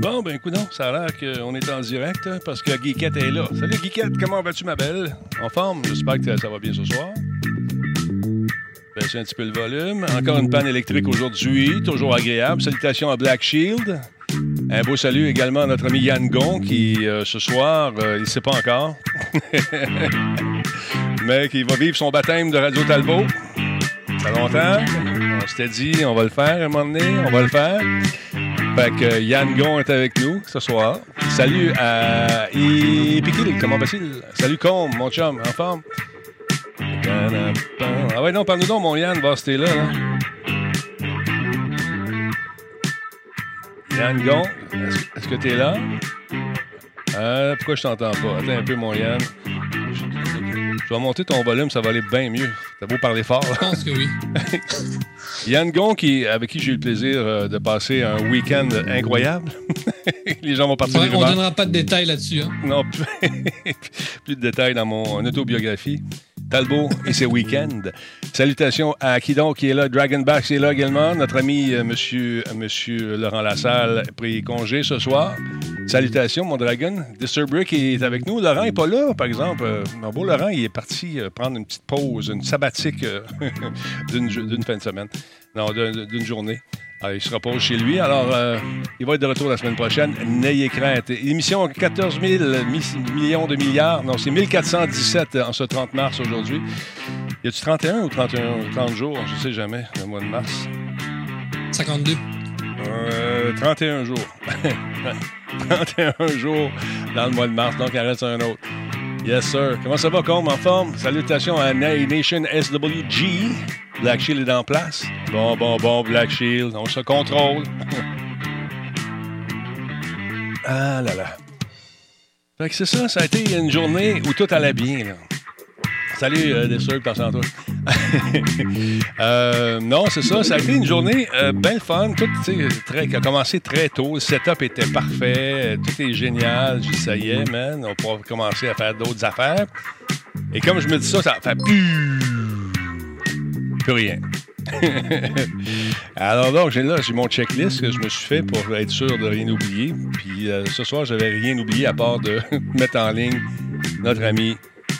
Bon, ben écoute, ça a l'air qu'on est en direct hein, parce que Guiquette est là. Salut Guiquette, comment vas-tu, ma belle? En forme? J'espère que ça va bien ce soir. Baissez un petit peu le volume. Encore une panne électrique aujourd'hui, toujours agréable. Salutations à Black Shield. Un beau salut également à notre ami Yann Gon qui, euh, ce soir, euh, il ne sait pas encore, mais qui va vivre son baptême de Radio Talbot. Ça fait longtemps. On s'était dit, on va le faire à un moment donné, on va le faire. Fait que Yann Gon est avec nous ce soir. Salut à Ipikil, comment va-t-il? Salut Combe, mon chum, en forme? Ah ouais, non, parle-nous donc, mon Yann, va rester là. là. Yann Gon, est-ce que tu es là? Euh, pourquoi je t'entends pas? Attends un peu, mon Yann. Je vais monter ton volume, ça va aller bien mieux. T'as beau parler fort. Je pense que oui. Yann Gon, qui, avec qui j'ai eu le plaisir euh, de passer un week-end incroyable. Les gens vont partir. Ouais, on ne donnera pas de détails là-dessus. Hein? Non, plus, plus de détails dans mon autobiographie. Talbot et ses week-ends. Salutations à qui donc qui est là. Dragonback est là également. Notre ami euh, monsieur, euh, Laurent Lassalle a pris congé ce soir. Salutations, mon dragon. Disturbrick est avec nous. Laurent n'est pas là, par exemple. Euh, mon beau Laurent, il est parti prendre une petite pause, une sabbatique d'une fin de semaine. Non, d'une journée. Ah, il se repose chez lui. Alors, euh, il va être de retour la semaine prochaine. N'ayez crainte. Émission 14 000 millions de milliards. Non, c'est 1417 en ce 30 mars aujourd'hui. Y a-tu 31 ou 31, 30 jours? Je ne sais jamais, le mois de mars. 52. Euh, 31 jours. 31 jours dans le mois de mars, donc il reste un autre. Yes, sir. Comment ça va, Combe? En forme? Salutations à Nation SWG. Black Shield est en place? Bon, bon, bon, Black Shield. On se contrôle. ah là là. Fait que c'est ça, ça a été une journée où tout allait bien. Là. Salut, euh, des sûr, toi. euh, non, c'est ça. Ça a été une journée euh, bien fun. Tout très, qui a commencé très tôt. Le setup était parfait. Tout est génial. Je dis, ça y est, man. On pourra commencer à faire d'autres affaires. Et comme je me dis ça, ça fait plus, rien. Alors donc, j'ai là, j'ai mon checklist que je me suis fait pour être sûr de rien oublier. Puis euh, ce soir, j'avais rien oublié à part de mettre en ligne notre ami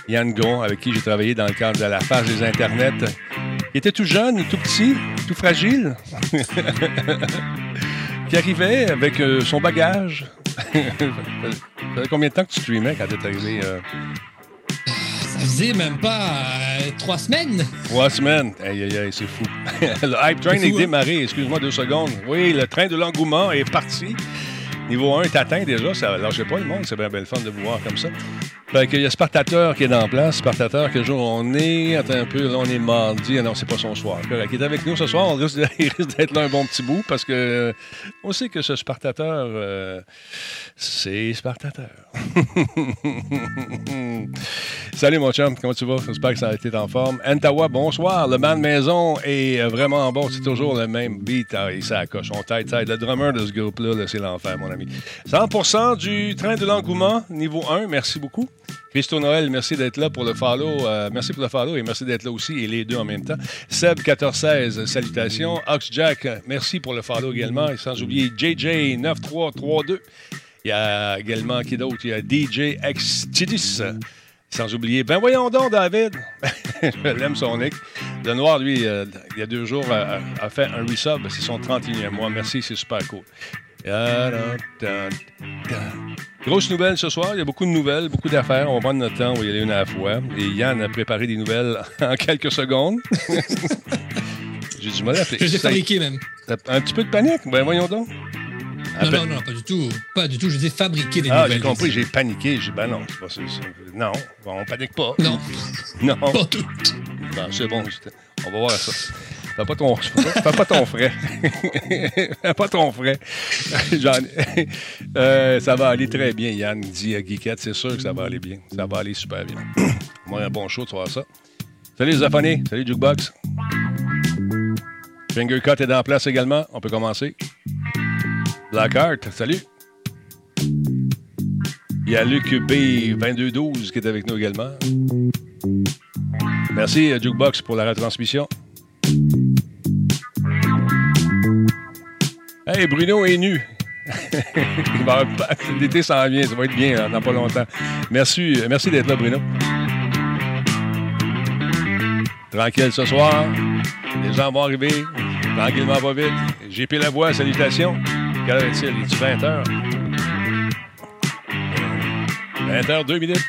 Yann Gon, avec qui j'ai travaillé dans le cadre de la phase des Internets. Il était tout jeune, tout petit, tout fragile, qui arrivait avec euh, son bagage. ça faisait combien de temps que tu streamais quand t'es arrivé? Euh? Ça faisait même pas euh, trois semaines. Trois semaines. Aïe, aïe, aïe, c'est fou. le hype train est, hein? démarré. Excuse-moi deux secondes. Oui, le train de l'engouement est parti. Niveau 1 est atteint déjà. Ça lâchez pas le monde. C'est bien, bien le fun de vous voir comme ça. Fait qu'il y a Spartateur qui est dans place. Spartateur, quel jour on est? Attends un peu, là, on est mardi. Ah non, c'est pas son soir. Il est avec nous ce soir. On risque, d'être là un bon petit bout parce que euh, on sait que ce Spartateur, euh, c'est Spartateur. Salut mon chum, comment tu vas? J'espère que ça a été en forme. Antawa, bonsoir. Le man maison est euh, vraiment bon. C'est toujours le même beat. Ah, il s'accroche. On tête, tête. Le drummer de ce groupe-là, c'est l'enfer, mon ami. 100% du train de l'engouement, niveau 1. Merci beaucoup. Christo Noël, merci d'être là pour le follow. Euh, merci pour le follow et merci d'être là aussi, et les deux en même temps. Seb 1416, salutations. Ox Jack, merci pour le follow également. Et sans oublier JJ 9332. Il y a également qui d'autre? Il y a DJ Xtidis. Sans oublier, ben voyons donc, David. Je l'aime son nick. Le Noir, lui, euh, il y a deux jours, a, a fait un resub. C'est son 31e mois. Merci, c'est super cool. Grosse nouvelle ce soir. Il y a beaucoup de nouvelles, beaucoup d'affaires. On va prendre notre temps, on va y aller une à la fois. Et Yann a préparé des nouvelles en quelques secondes. J'ai du mal à Je les fabriqué même. Un petit peu de panique? Ben voyons donc. Non, non, non, pas du tout. Pas du tout. Je les ai fabriqués des ah, nouvelles. Ah, j'ai compris, j'ai paniqué. J'ai ben non, c'est pas ça. Non, on panique pas. Non. non. Pas tout. c'est bon. On va voir ça. Fais pas ton, pas ton frais. fais pas ton frais. euh, ça va aller très bien, Yann dit à Guiquette. C'est sûr que ça va aller bien. Ça va aller super bien. Moi, un bon show, tu vois ça. Salut les. Salut Jukebox. Fingercut est dans place également. On peut commencer. Blackheart, salut. Il y a Luc B2212 qui est avec nous également. Merci Jukebox pour la retransmission. Hey, Bruno est nu. L'été s'en vient, ça va être bien dans pas longtemps. Merci, merci d'être là, Bruno. Tranquille ce soir. Les gens vont arriver. Tranquillement, pas vite. J'ai pris la voix, salutations. Quelle heure est-il? Il est 20 h 20 h 2 minutes.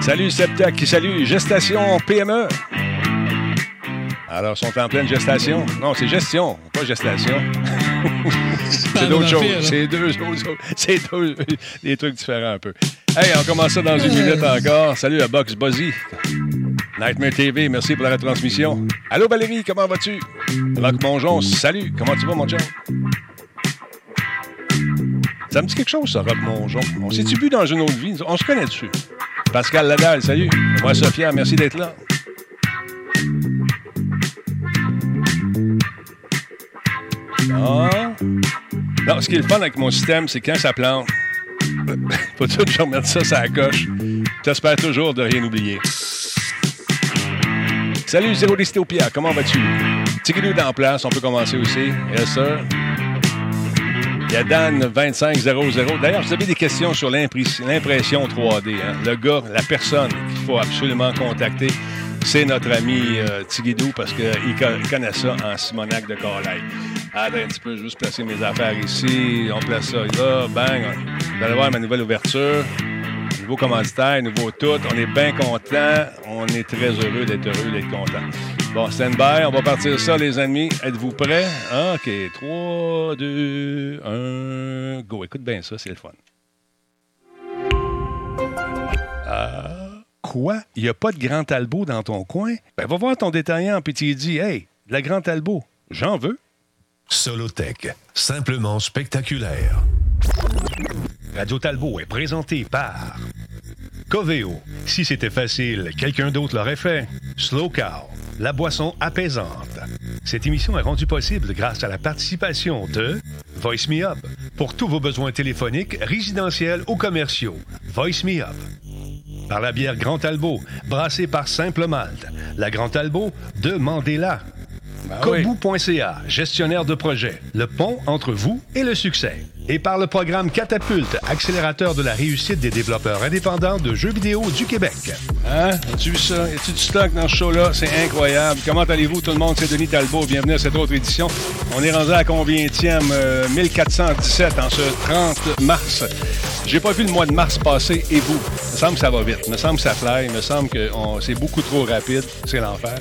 Salut Septac qui salue Gestation PME. Alors, sont en pleine gestation. Non, c'est gestion, pas gestation. c'est d'autres choses. C'est deux autres C'est deux, des trucs différents un peu. Hey, on commence ça dans une minute encore. Salut à Box Buzzy. Nightmare TV, merci pour la retransmission. Allô Valérie, comment vas-tu? Rock Monjon, salut. Comment tu vas, mon chum? Ça me dit quelque chose, ça, Rock Monjon. On s'est-tu vu dans une autre vie? On se connaît dessus. Pascal Ladal, salut. Moi, Sophia, merci d'être là. Ah. Non, ce qui est le fun avec mon système, c'est quand ça plante, faut toujours remettre ça sur la coche. J'espère toujours de rien oublier. Salut, Zéro Dystopia, comment vas-tu? Tigidou dans place, on peut commencer aussi. Yes, sir. Il y a Dan2500. D'ailleurs, vous avez des questions sur l'impression 3D. Hein? Le gars, la personne qu'il faut absolument contacter, c'est notre ami euh, Tigidou parce qu'il connaît ça en Simonac de Carlaï. Attends un petit peu, juste placer mes affaires ici. On place ça là, bang. Vous allez voir ma nouvelle ouverture. Nouveau commanditaire, nouveau tout. On est bien content. On est très heureux d'être heureux, d'être content. Bon, stand by. On va partir ça, les amis. Êtes-vous prêts? OK. 3, 2, 1. Go. Écoute bien ça, c'est le fun. Ah, quoi? Il n'y a pas de Grand Talbot dans ton coin? Ben, va voir ton détaillant, puis tu dis, hey, de la Grand Talbot, j'en veux. Solotech, simplement spectaculaire. Radio Talbot est présenté par Coveo. Si c'était facile, quelqu'un d'autre l'aurait fait. Slow Cow, la boisson apaisante. Cette émission est rendue possible grâce à la participation de Voice Me Up pour tous vos besoins téléphoniques, résidentiels ou commerciaux. Voice Me Up. Par la bière Grand Talbot, brassée par Simple Malte. La Grand Talbot, demandez-la. Kobu.ca, ben gestionnaire de projet. Le pont entre vous et le succès. Et par le programme Catapulte, accélérateur de la réussite des développeurs indépendants de jeux vidéo du Québec. Hein? As-tu vu ça? Y a-tu du stock dans ce show-là? C'est incroyable. Comment allez-vous, tout le monde? C'est Denis Talbot. Bienvenue à cette autre édition. On est rendu à combien euh, 1417 en ce 30 mars. J'ai pas vu le mois de mars passer et vous? Il me semble que ça va vite. Il me semble que ça fly. Il me semble que c'est beaucoup trop rapide. C'est l'enfer.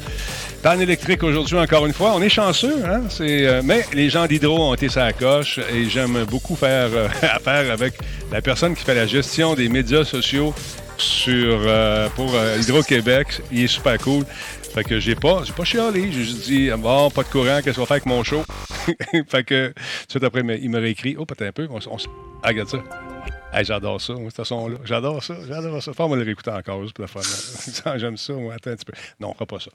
Panne électrique aujourd'hui, encore une fois. On est chanceux, hein? Euh, mais les gens d'Hydro ont été sa coche et j'aime beaucoup faire euh, affaire avec la personne qui fait la gestion des médias sociaux sur, euh, pour Hydro-Québec. Il est super cool. Fait que j'ai pas, j'ai pas chialé. J'ai juste dit, bon, pas de courant, qu'est-ce qu'on va faire avec mon show? fait que, tout après, il m'a réécrit, oh, peut-être un peu. On, ah, regarde ça j'adore ça, moi, ce son-là. J'adore ça, j'adore ça. Faut me le réécouter encore, juste pour le fun. J'aime ça, moi. Attends un petit peu. Non, on fera pas ça.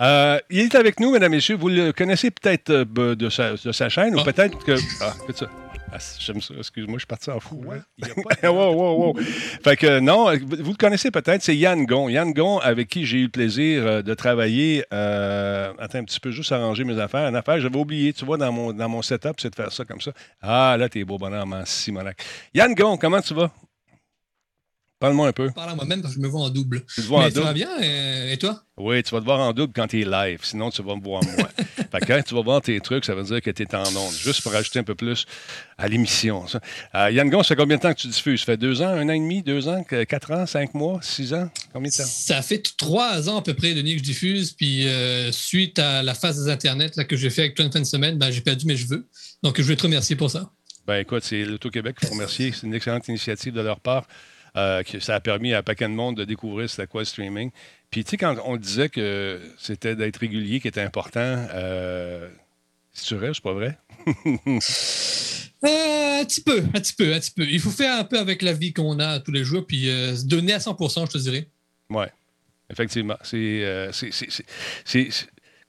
Euh, il est avec nous, mesdames, et messieurs. Vous le connaissez peut-être euh, de, sa, de, sa, chaîne, ou ah. peut-être que. Ah, écoute ça. Ah, j'aime ça. Excuse-moi, je suis parti en fou. Ouais, il y a wow, wow, wow. Fait que non, vous le connaissez peut-être, c'est Yann Gon. Yann Gon, avec qui j'ai eu le plaisir euh, de travailler. Euh, attends un petit peu, juste arranger mes affaires. Une affaire, j'avais oublié, tu vois, dans mon, dans mon setup, c'est de faire ça comme ça. Ah, là, t'es beau bonhomme, hein, Simonac. Yann Gon, comment tu vas? Parle-moi un peu. Je parle à moi-même parce que je me vois en double. Tu te vois en double? vas bien, euh, et toi? Oui, tu vas te voir en double quand tu es live. Sinon, tu vas me voir moi. fait que quand tu vas voir tes trucs, ça veut dire que tu es en onde. Juste pour ajouter un peu plus à l'émission. Euh, Yann Gon, ça fait combien de temps que tu diffuses? Ça fait deux ans, un an et demi, deux ans, quatre ans, cinq mois, six ans? Combien de temps? Ça fait trois ans à peu près, Denis, que je diffuse. Puis euh, suite à la phase des Internet là, que j'ai fait avec toi une fin de semaine, ben, j'ai perdu mes cheveux. Donc, je vais te remercier pour ça. Ben écoute, c'est l'Auto-Québec qu'il faut remercier. C'est une excellente initiative de leur part. Euh, que ça a permis à un paquet de monde de découvrir c'était quoi le streaming. Puis, tu sais, quand on disait que c'était d'être régulier qui était important, euh, restes, c'est pas vrai? Euh, un petit peu, un petit peu, un petit peu. Il faut faire un peu avec la vie qu'on a tous les jours, puis se donner à 100% je te dirais. Oui, effectivement. C'est,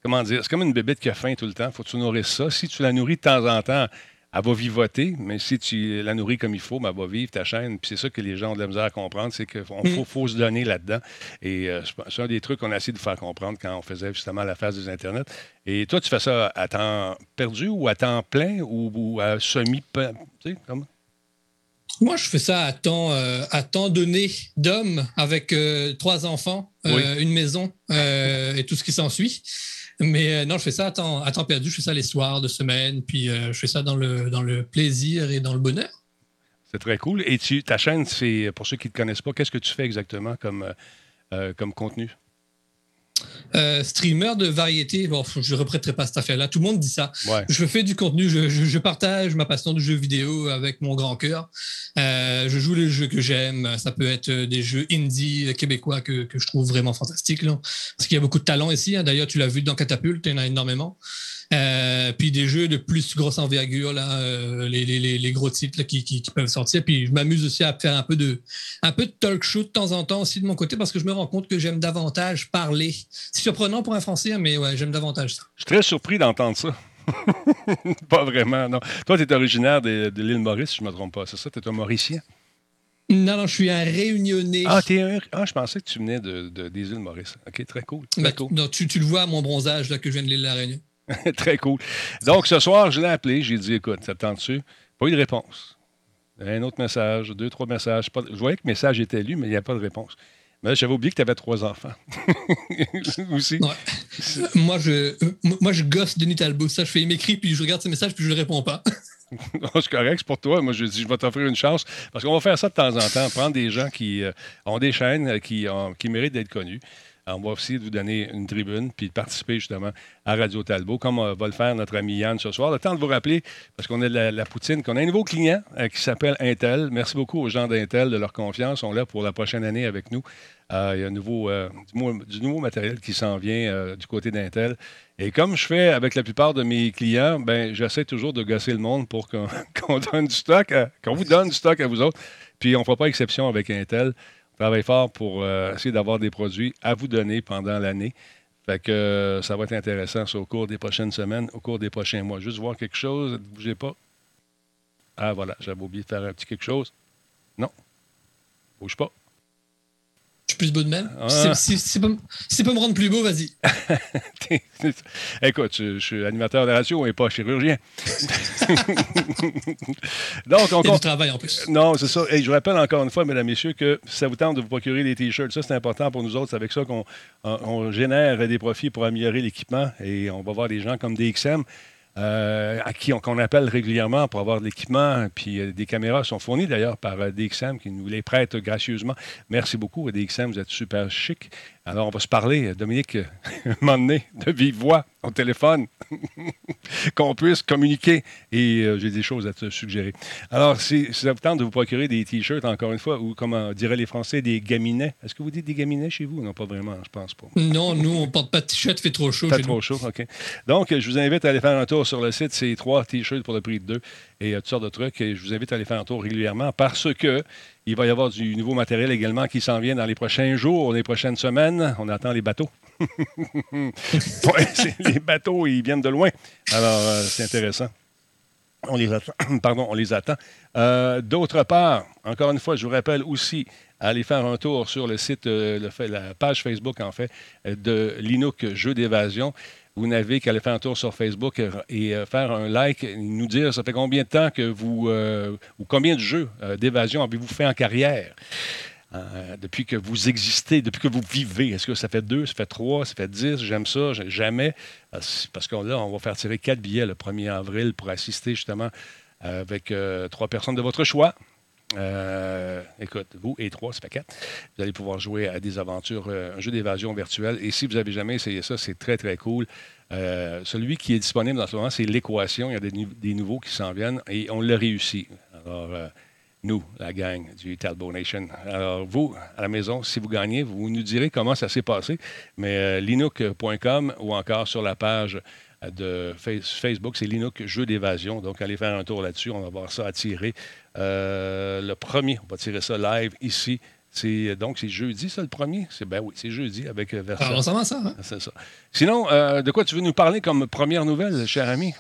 comment dire, c'est comme une bébête qui a faim tout le temps. Faut que tu nourrisses ça. Si tu la nourris de temps en temps elle va vivoter, mais si tu la nourris comme il faut, ben, elle va vivre ta chaîne. Puis c'est ça que les gens ont de la misère à comprendre, c'est qu'il faut, Mm. faut se donner là-dedans. Et euh, c'est- un des trucs qu'on a essayé de faire comprendre quand on faisait justement la phase des Internet. Et toi, tu fais ça à temps perdu ou à temps plein ou, ou à semi tu sais, comment? Moi, je fais ça à temps, euh, à temps donné d'homme avec euh, trois enfants, Oui. une maison et tout ce qui s'ensuit. Mais euh, non, je fais ça à temps, perdu. Je fais ça les soirs de semaine, puis euh, je fais ça dans le, dans le plaisir et dans le bonheur. C'est très cool. Et tu, ta chaîne, c'est pour ceux qui ne te connaissent pas, qu'est-ce que tu fais exactement comme, euh, comme contenu? Euh, streamer de variété, bon, je ne reprêterai pas cette affaire-là. Tout le monde dit ça. Ouais. Je fais du contenu, je, je- je partage ma passion du jeu vidéo avec mon grand cœur. Euh, je joue les jeux que j'aime. Ça peut être des jeux indie québécois que, que je trouve vraiment fantastiques. là. Parce qu'il y a beaucoup de talent ici. hein. D'ailleurs, tu l'as vu dans Catapulte, il y en a énormément. Euh, puis des jeux de plus grosse envergure, là, euh, les, les- les- les gros titres là, qui, qui- qui peuvent sortir. Puis je m'amuse aussi à faire un peu de un peu de talk show de temps en temps aussi de mon côté parce que je me rends compte que j'aime davantage parler. C'est surprenant pour un Français, hein, mais ouais, j'aime davantage ça. Je suis très surpris d'entendre ça. pas vraiment, non. Toi, tu es originaire de, de l'île Maurice, si je ne me trompe pas. C'est ça? Tu es un Mauricien? Non, non, je suis un réunionnais. Ah, t'es un... ah, je pensais que tu venais de, de- des îles Maurice. OK, très cool. Très Ben, cool. non, tu, tu le vois à mon bronzage là, que je viens de l'île de la Réunion. très cool. Donc, ce soir, je l'ai appelé. J'ai dit, écoute, ça te tente-tu? Pas eu de réponse. Un autre message, deux, trois messages. Pas de- Je voyais que le message était lu, mais il n'y a pas de réponse. Mais là, j'avais oublié que tu avais trois enfants. Aussi. Ouais. moi, je, moi, je gosse Denis Talbot. Ça, je fais, il m'écrit, puis je regarde ses messages, puis je ne réponds pas. Non, c'est correct, c'est pour toi. Moi, je dis, je vais t'offrir une chance parce qu'on va faire ça de temps en temps, prendre des gens qui euh, ont des chaînes euh, qui, ont- qui méritent d'être connus. On va aussi vous donner une tribune puis de participer justement à Radio Talbot, comme euh, va le faire notre ami Yann ce soir. Le temps de vous rappeler, parce qu'on a de la, poutine, qu'on a un nouveau client euh, qui s'appelle Intel. Merci beaucoup aux gens d'Intel de leur confiance. Ils sont là pour la prochaine année avec nous. Euh, il y a un nouveau, du, nouveau matériel qui s'en vient du côté d'Intel. Et comme je fais avec la plupart de mes clients, ben, j'essaie toujours de gosser le monde pour qu'on donne du stock, qu'on vous donne du stock à vous autres. Puis on ne fera pas exception avec Intel. Travaille fort pour euh, essayer d'avoir des produits à vous donner pendant l'année. Fait que euh, ça va être intéressant au cours des prochaines semaines, au cours des prochains mois. Juste voir quelque chose, ne bougez pas? Ah voilà, j'avais oublié de faire un petit quelque chose. Non. Bouge pas. Je suis plus beau de même. Ah. Si, c'est pas, si c'est pas me rendre plus beau, vas-y. Écoute, je, je suis animateur de radio et pas chirurgien. Donc, on Il y a du compte. travail en plus. Non, c'est ça. Et je vous rappelle encore une fois, mesdames, messieurs, que ça vous tente de vous procurer des T-shirts, ça, c'est important pour nous autres. C'est avec ça qu'on on- on génère des profits pour améliorer l'équipement. Et on va voir des gens comme DXM. Euh, à qui on, qu'on appelle régulièrement pour avoir de l'équipement. Puis euh, des caméras sont fournies d'ailleurs par euh, DXM qui nous les prête gracieusement. Merci beaucoup, DXM, vous êtes super chic. Alors, on va se parler, Dominique, un moment donné, de vive voix au téléphone, qu'on puisse communiquer. Et euh, j'ai des choses à te suggérer. Alors, si, si ça vous tente de vous procurer des T-shirts, encore une fois, ou comme diraient les Français, des gaminets. Est-ce que vous dites des gaminets chez vous? Non, pas vraiment, je pense pas. Non, nous, on porte pas de t-shirt, fait trop chaud. Chez trop nous. chaud, OK. Donc, je vous invite à aller faire un tour sur le site. C'est trois T-shirts pour le prix de deux et euh, toutes sortes de trucs. Et je vous invite à aller faire un tour régulièrement parce que il va y avoir du nouveau matériel également qui s'en vient dans les prochains jours, les prochaines semaines. On attend les bateaux. Les bateaux, ils viennent de loin. Alors, euh, c'est intéressant. On les attend. Pardon, on les attend. Euh, D'autre part, encore une fois, je vous rappelle aussi aller faire un tour sur le site, la page Facebook, en fait, de l'Inook Jeu d'évasion. Vous n'avez qu'à aller faire un tour sur Facebook et euh, faire un like, et nous dire ça fait combien de temps que vous, euh, ou combien de jeux euh, d'évasion avez-vous fait en carrière? Depuis que vous existez, depuis que vous vivez. Est-ce que ça fait deux, ça fait trois, ça fait dix? J'aime ça, jamais. Parce qu'on là, on va faire tirer quatre billets le 1er avril pour assister justement avec trois personnes de votre choix. Euh, écoute, vous et trois, ça fait quatre. Vous allez pouvoir jouer à des aventures, euh, un jeu d'évasion virtuelle. Et si vous n'avez jamais essayé ça, c'est très, très cool. Euh, celui qui est disponible en ce moment, c'est l'équation. Il y a des, nou- des nouveaux qui s'en viennent et on l'a réussi. Alors, nous, la gang du Talbot Nation. Alors, vous, à la maison, si vous gagnez, vous nous direz comment ça s'est passé. Mais linux.com ou encore sur la page de Face- Facebook, c'est Linux Jeu d'évasion. Donc, allez faire un tour là-dessus. On va voir ça à tirer. Euh, le premier, on va tirer ça live ici. C'est, donc, c'est jeudi, ça, le premier? C'est, ben oui, c'est jeudi avec euh, Versa. Alors, on s'en va ça. hein? C'est ça. Sinon, euh, de quoi tu veux nous parler comme première nouvelle, cher ami?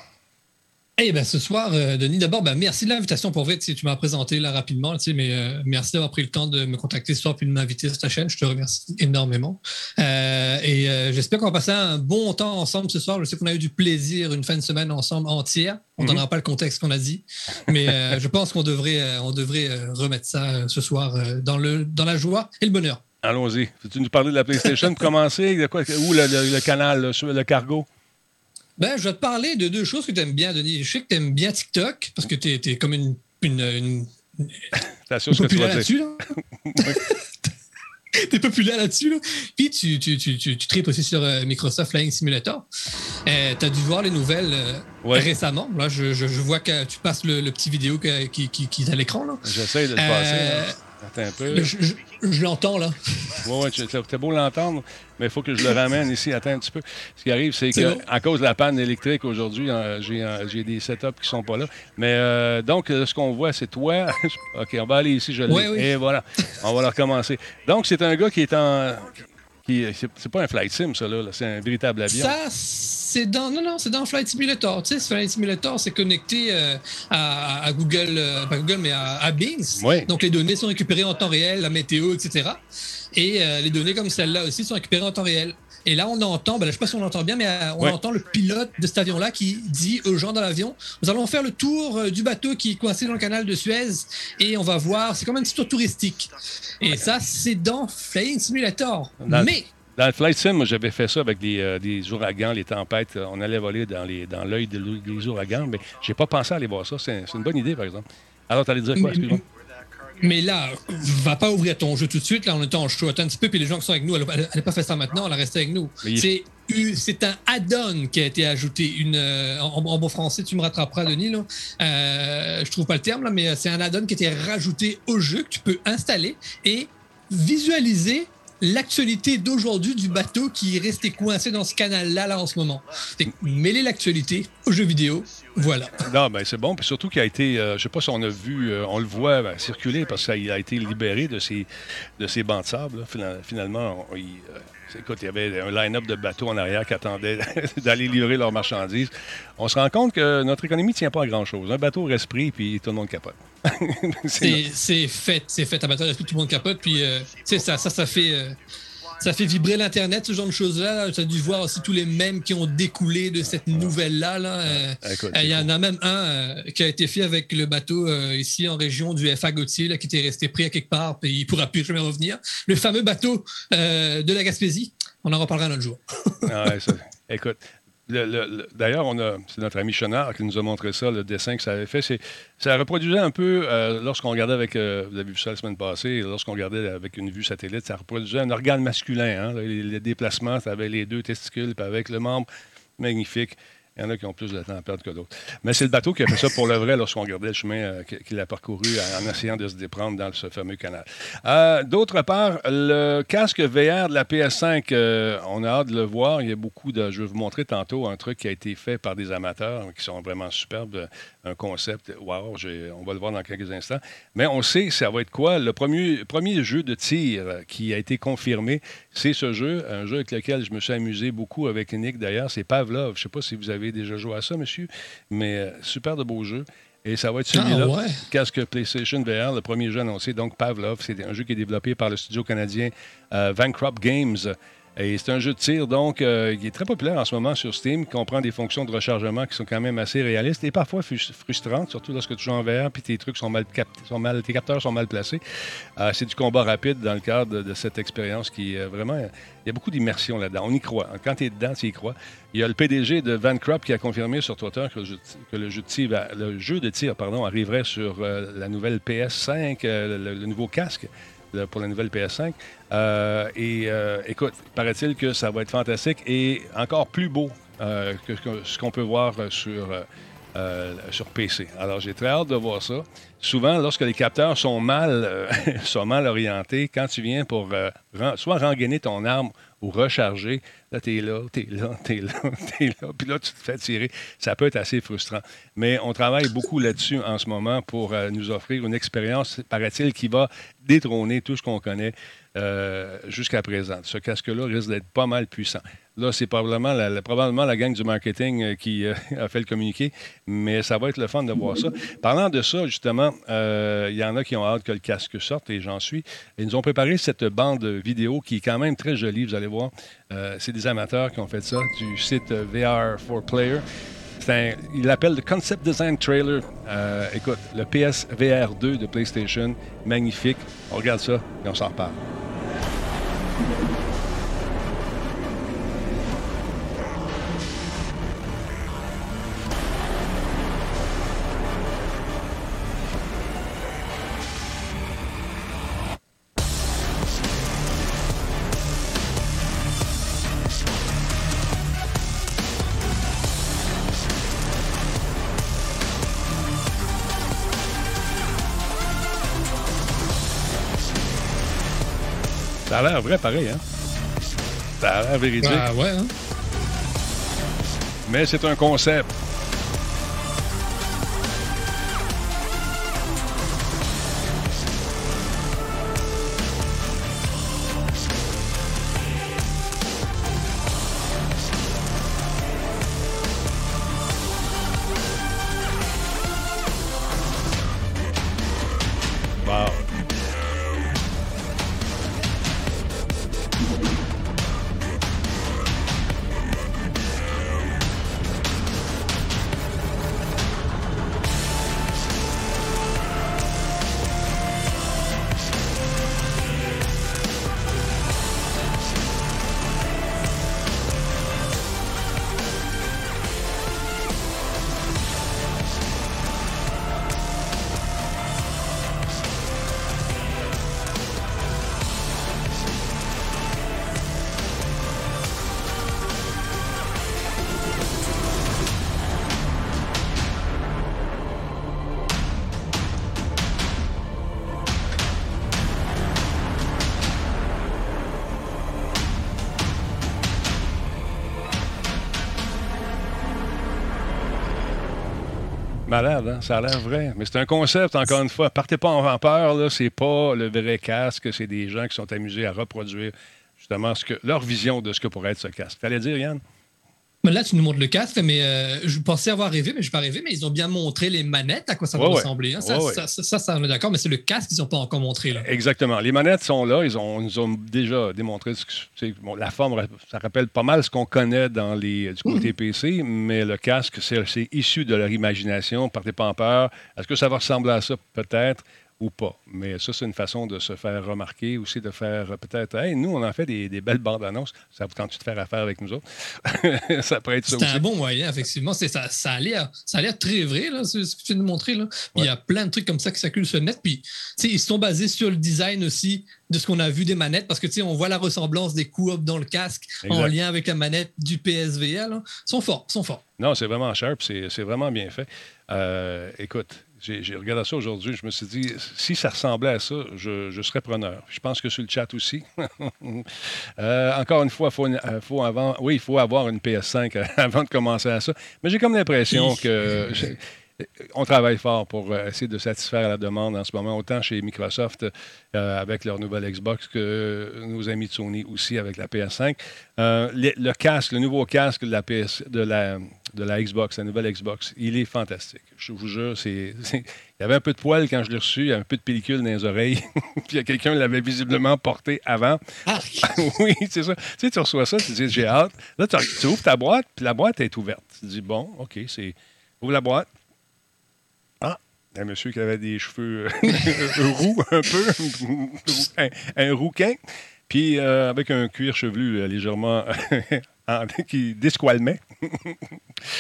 Eh ben, ce soir, euh, Denis, d'abord, ben, merci de l'invitation pour vrai. Tu m'as présenté là rapidement, mais euh, merci d'avoir pris le temps de me contacter ce soir puis de m'inviter sur ta chaîne. Je te remercie énormément. Euh, et j'espère qu'on va passer un bon temps ensemble ce soir. Je sais qu'on a eu du plaisir une fin de semaine ensemble entière. On ne mm pas le contexte qu'on a dit, mais je pense qu'on devrait, on devrait remettre ça ce soir dans, le, dans la joie et le bonheur. Allons-y. Veux-tu nous parler de la PlayStation pour commencer? De quoi, où le, le canal, le cargo? Ben, je vais te parler de deux choses que tu aimes bien, Denis. Je sais que tu aimes bien TikTok parce que tu es, comme une. une, une... sûr ce que tu vas. Là. T'es populaire là-dessus, là. Puis tu, tu, tu, tu, tripes aussi sur euh, Microsoft Flying Simulator. Euh, tu as dû voir les nouvelles euh, récemment. Là, je, je, vois que tu passes le, petit vidéo qui, qui, qui, est à l'écran. J'essaie de le passer. Attends un peu. Je, l'entends, là. Oui, oui, c'est beau l'entendre, mais il faut que je le ramène ici. Attends un petit peu. Ce qui arrive, c'est qu'à cause de la panne électrique aujourd'hui, euh, euh, j'ai des setups qui ne sont pas là. Mais euh, donc, ce qu'on voit, c'est toi. OK, on va aller ici, je l'ai. Et voilà, on va le recommencer. Donc, c'est un gars qui est en. C'est pas un flight sim, ça, là. C'est un véritable avion. Ça, c'est dans. Non, non, c'est dans Flight Simulator. Tu sais, Flight Simulator, c'est connecté euh, à, Google, euh, pas Google, mais à, Bing. Donc, les données sont récupérées en temps réel, la météo, etc. Et euh, les données comme celle-là aussi sont récupérées en temps réel. Et là, on entend, ben je ne sais pas si on l'entend bien, mais on entend le pilote de cet avion-là qui dit aux gens dans l'avion Nous allons faire le tour du bateau qui est coincé dans le canal de Suez et on va voir. C'est comme un petit tour touristique. Et ça, c'est dans Flying Simulator. mais dans le Flight Sim, j'avais fait ça avec des, euh, ouragans, les tempêtes. On allait voler dans, l'œil des ouragans, mais j'ai pas pensé à aller voir ça. C'est, une bonne idée, par exemple. Alors, tu allais dire quoi, excuse-moi? Mais là, va pas ouvrir ton jeu tout de suite. Là, on est en show. Un petit peu, puis les gens qui sont avec nous, elle n'a pas fait ça maintenant, elle a resté avec nous. C'est, c'est un add-on qui a été ajouté. Une, euh, en, bon français, tu me rattraperas, Denis. Là. Euh, je trouve pas le terme, là, mais c'est un add-on qui a été rajouté au jeu que tu peux installer et visualiser l'actualité d'aujourd'hui du bateau qui est resté coincé dans ce canal-là là, en ce moment. Mêler l'actualité aux jeux vidéo, voilà. Non, ben c'est bon. Puis surtout qu'il a été, je euh, je sais pas si on a vu, euh, on le voit ben, circuler parce qu'il a été libéré de ses, de ses bancs de sable. Finalement, il, euh, Écoute, il y avait un line-up de bateaux en arrière qui attendaient d'aller livrer leurs marchandises. On se rend compte que notre économie ne tient pas à grand-chose. Un bateau reste pris, puis tout le monde capote. c'est fait, c'est fait. Un bateau reste pris, tout le monde capote, puis euh, ça, ça, ça fait... Ça fait vibrer l'Internet, ce genre de choses-là. Tu as dû voir aussi tous les mèmes qui ont découlé de cette nouvelle-là. Là. Euh, il y en a même un euh, qui a été fait avec le bateau euh, ici en région du FA Gauthier, là, qui était resté pris à quelque part, et il ne pourra plus jamais revenir. Le fameux bateau de la Gaspésie. On en reparlera un autre jour. ah ouais, ça, écoute, D'ailleurs, c'est notre ami Chenard qui nous a montré ça, le dessin que ça avait fait. Ça reproduisait un peu, euh, lorsqu'on regardait avec, euh, vous avez vu ça la semaine passée, lorsqu'on regardait avec une vue satellite, ça reproduisait un organe masculin. Hein, les, déplacements, ça avait les deux testicules, puis avec le membre magnifique. Il y en a qui ont plus de temps à perdre que d'autres. Mais c'est le bateau qui a fait ça pour le vrai lorsqu'on regardait le chemin euh, qu'il a parcouru en essayant de se déprendre dans ce fameux canal. Euh, d'autre part, le casque VR de la PS5, euh, on a hâte de le voir. Il y a beaucoup de. Je vais vous montrer tantôt un truc qui a été fait par des amateurs qui sont vraiment superbes. Un concept. Wow, on va le voir dans quelques instants. Mais on sait ça va être quoi. Le premier, premier jeu de tir qui a été confirmé, c'est ce jeu. Un jeu avec lequel je me suis amusé beaucoup avec Nick d'ailleurs. C'est Pavlov. Je ne sais pas si vous avez déjà joué à ça, monsieur, mais euh, super de beau jeu. Et ça va être celui-là, ah, casque PlayStation VR, le premier jeu annoncé. Donc, Pavlov, c'est un jeu qui est développé par le studio canadien euh, Games. Et c'est un jeu de tir, donc, euh, qui est très populaire en ce moment sur Steam, qui comprend des fonctions de rechargement qui sont quand même assez réalistes et parfois frustrantes, surtout lorsque tu joues en VR puis tes trucs sont mal tes capteurs sont mal placés. Euh, c'est du combat rapide dans le cadre de, cette expérience qui est vraiment. Il y a beaucoup d'immersion là-dedans. On y croit. Quand tu es dedans, tu y crois. Il y a le PDG de Van Crop qui a confirmé sur Twitter que le jeu, de tir, le jeu de tir pardon, arriverait sur euh, la nouvelle PS5, le nouveau casque pour la nouvelle PS5. Euh, et euh, écoute, paraît-il que ça va être fantastique et encore plus beau euh, que, ce qu'on peut voir sur, sur PC. Alors, j'ai très hâte de voir ça. souvent, lorsque les capteurs sont mal, sont mal orientés, quand tu viens pour soit rengainer ton arme ou recharger, là, t'es là, t'es là, t'es là, t'es là, puis là, tu te fais tirer. Ça peut être assez frustrant. Mais on travaille beaucoup là-dessus en ce moment pour euh, nous offrir une expérience, paraît-il, qui va détrôner tout ce qu'on connaît euh, jusqu'à présent. Ce casque-là risque d'être pas mal puissant. Là, c'est probablement la, gang du marketing euh, qui euh, a fait le communiqué, mais ça va être le fun de voir ça. Parlant de ça, justement, euh, il y en a qui ont hâte que le casque sorte, et j'en suis. Ils nous ont préparé cette bande vidéo qui est quand même très jolie, vous allez voir. Euh, c'est des amateurs qui ont fait ça, du site euh, VR4Player. C'est un- il l'appelle le Concept Design Trailer. Euh, écoute, le PSVR 2 de PlayStation, magnifique. On regarde ça et on s'en reparle. L'air vrai pareil, hein? Ça a l'air véridique. Ah ouais, hein? Mais c'est un concept. Hein? Ça a l'air vrai. Mais c'est un concept, encore une fois. Partez pas en peur, là. C'est pas le vrai casque. C'est des gens qui sont amusés à reproduire justement leur vision de ce que pourrait être ce casque. T'allais dire, Yann? Là, tu nous montres le casque, mais euh, je pensais avoir rêvé, mais je n'ai pas rêvé, mais ils ont bien montré les manettes, à quoi ça va Ouais, ressembler. hein. Ça, Ouais, ça, ça, ça, ça, on est d'accord, mais c'est le casque qu'ils n'ont pas encore montré. Là. Exactement. Les manettes sont là. Ils ont, nous ont déjà démontré ce que c'est. Bon, la forme, ça rappelle pas mal ce qu'on connaît dans les, du côté PC, mais le casque, c'est c'est issu de leur imagination. Partez pas en peur. Est-ce que ça va ressembler à ça? Peut-être ou pas. Mais ça, c'est une façon de se faire remarquer, aussi de faire euh, peut-être, hey, nous, on en fait des, des belles bandes annonces. Ça vous tente de faire affaire avec nous autres? ça pourrait être ça C'est un bon moyen, effectivement. C'est, ça, ça, a l'air, ça a très vrai, là, ce que tu viens de montrer. Là. Il y a plein de trucs comme ça qui circulent sur le net. Puis, ils sont basés sur le design aussi de ce qu'on a vu des manettes, parce que tu sais, on voit la ressemblance des coups dans le casque en lien avec la manette du PSVR. Là. Ils sont forts, ils sont forts. Non, c'est vraiment sharp, c'est c'est vraiment bien fait. Euh, écoute, j'ai regardé ça aujourd'hui, je me suis dit, si ça ressemblait à ça, je, je serais preneur. Je pense que sur le chat aussi. Euh, encore une fois, faut, euh, faut avant, oui, il faut avoir une PS5 avant de commencer à ça. Mais j'ai comme l'impression que on travaille fort pour euh, essayer de satisfaire la demande en ce moment, autant chez Microsoft euh, avec leur nouvelle Xbox que nos amis de Sony aussi avec la PS5. Euh, le, le casque, le nouveau casque de la, PS, de, la, de la Xbox, la nouvelle Xbox, il est fantastique. Je vous jure, c'est, il y avait un peu de poil quand je l'ai reçu, il y avait un peu de pellicule dans les oreilles. Puis quelqu'un l'avait visiblement porté avant. Ah, oui, c'est ça. Tu sais, tu reçois ça, tu dis j'ai hâte. Là, tu, tu ouvres ta boîte, puis la boîte est ouverte. Tu dis bon, OK, c'est. Ouvre la boîte. Un monsieur qui avait des cheveux euh, roux un peu, un, un rouquin, puis euh, avec un cuir chevelu euh, légèrement en- qui disqualmait.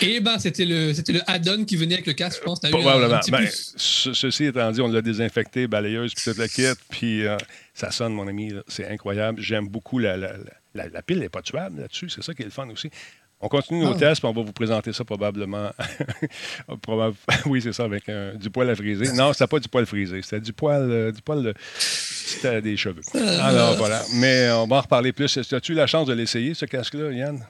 Et ben, c'était le, c'était le add-on qui venait avec le casque, je pense. Un- un Probablement. petit Ben, ce- ceci étant dit, on l'a désinfecté, balayeuse, puis toute la kit, puis euh, ça sonne, mon ami, c'est incroyable. J'aime beaucoup la, la, la- la pile, n'est pas tuable là-dessus, c'est ça qui est le fun aussi. On continue nos Ah. tests, puis on va vous présenter ça probablement. Probab- oui, c'est ça, avec un- du poil à friser. Non, c'était pas du poil frisé, c'était du poil. euh, du poil de- C'était des cheveux. Alors voilà. Mais on va en reparler plus. As-tu eu la chance de l'essayer, ce casque-là, Yann?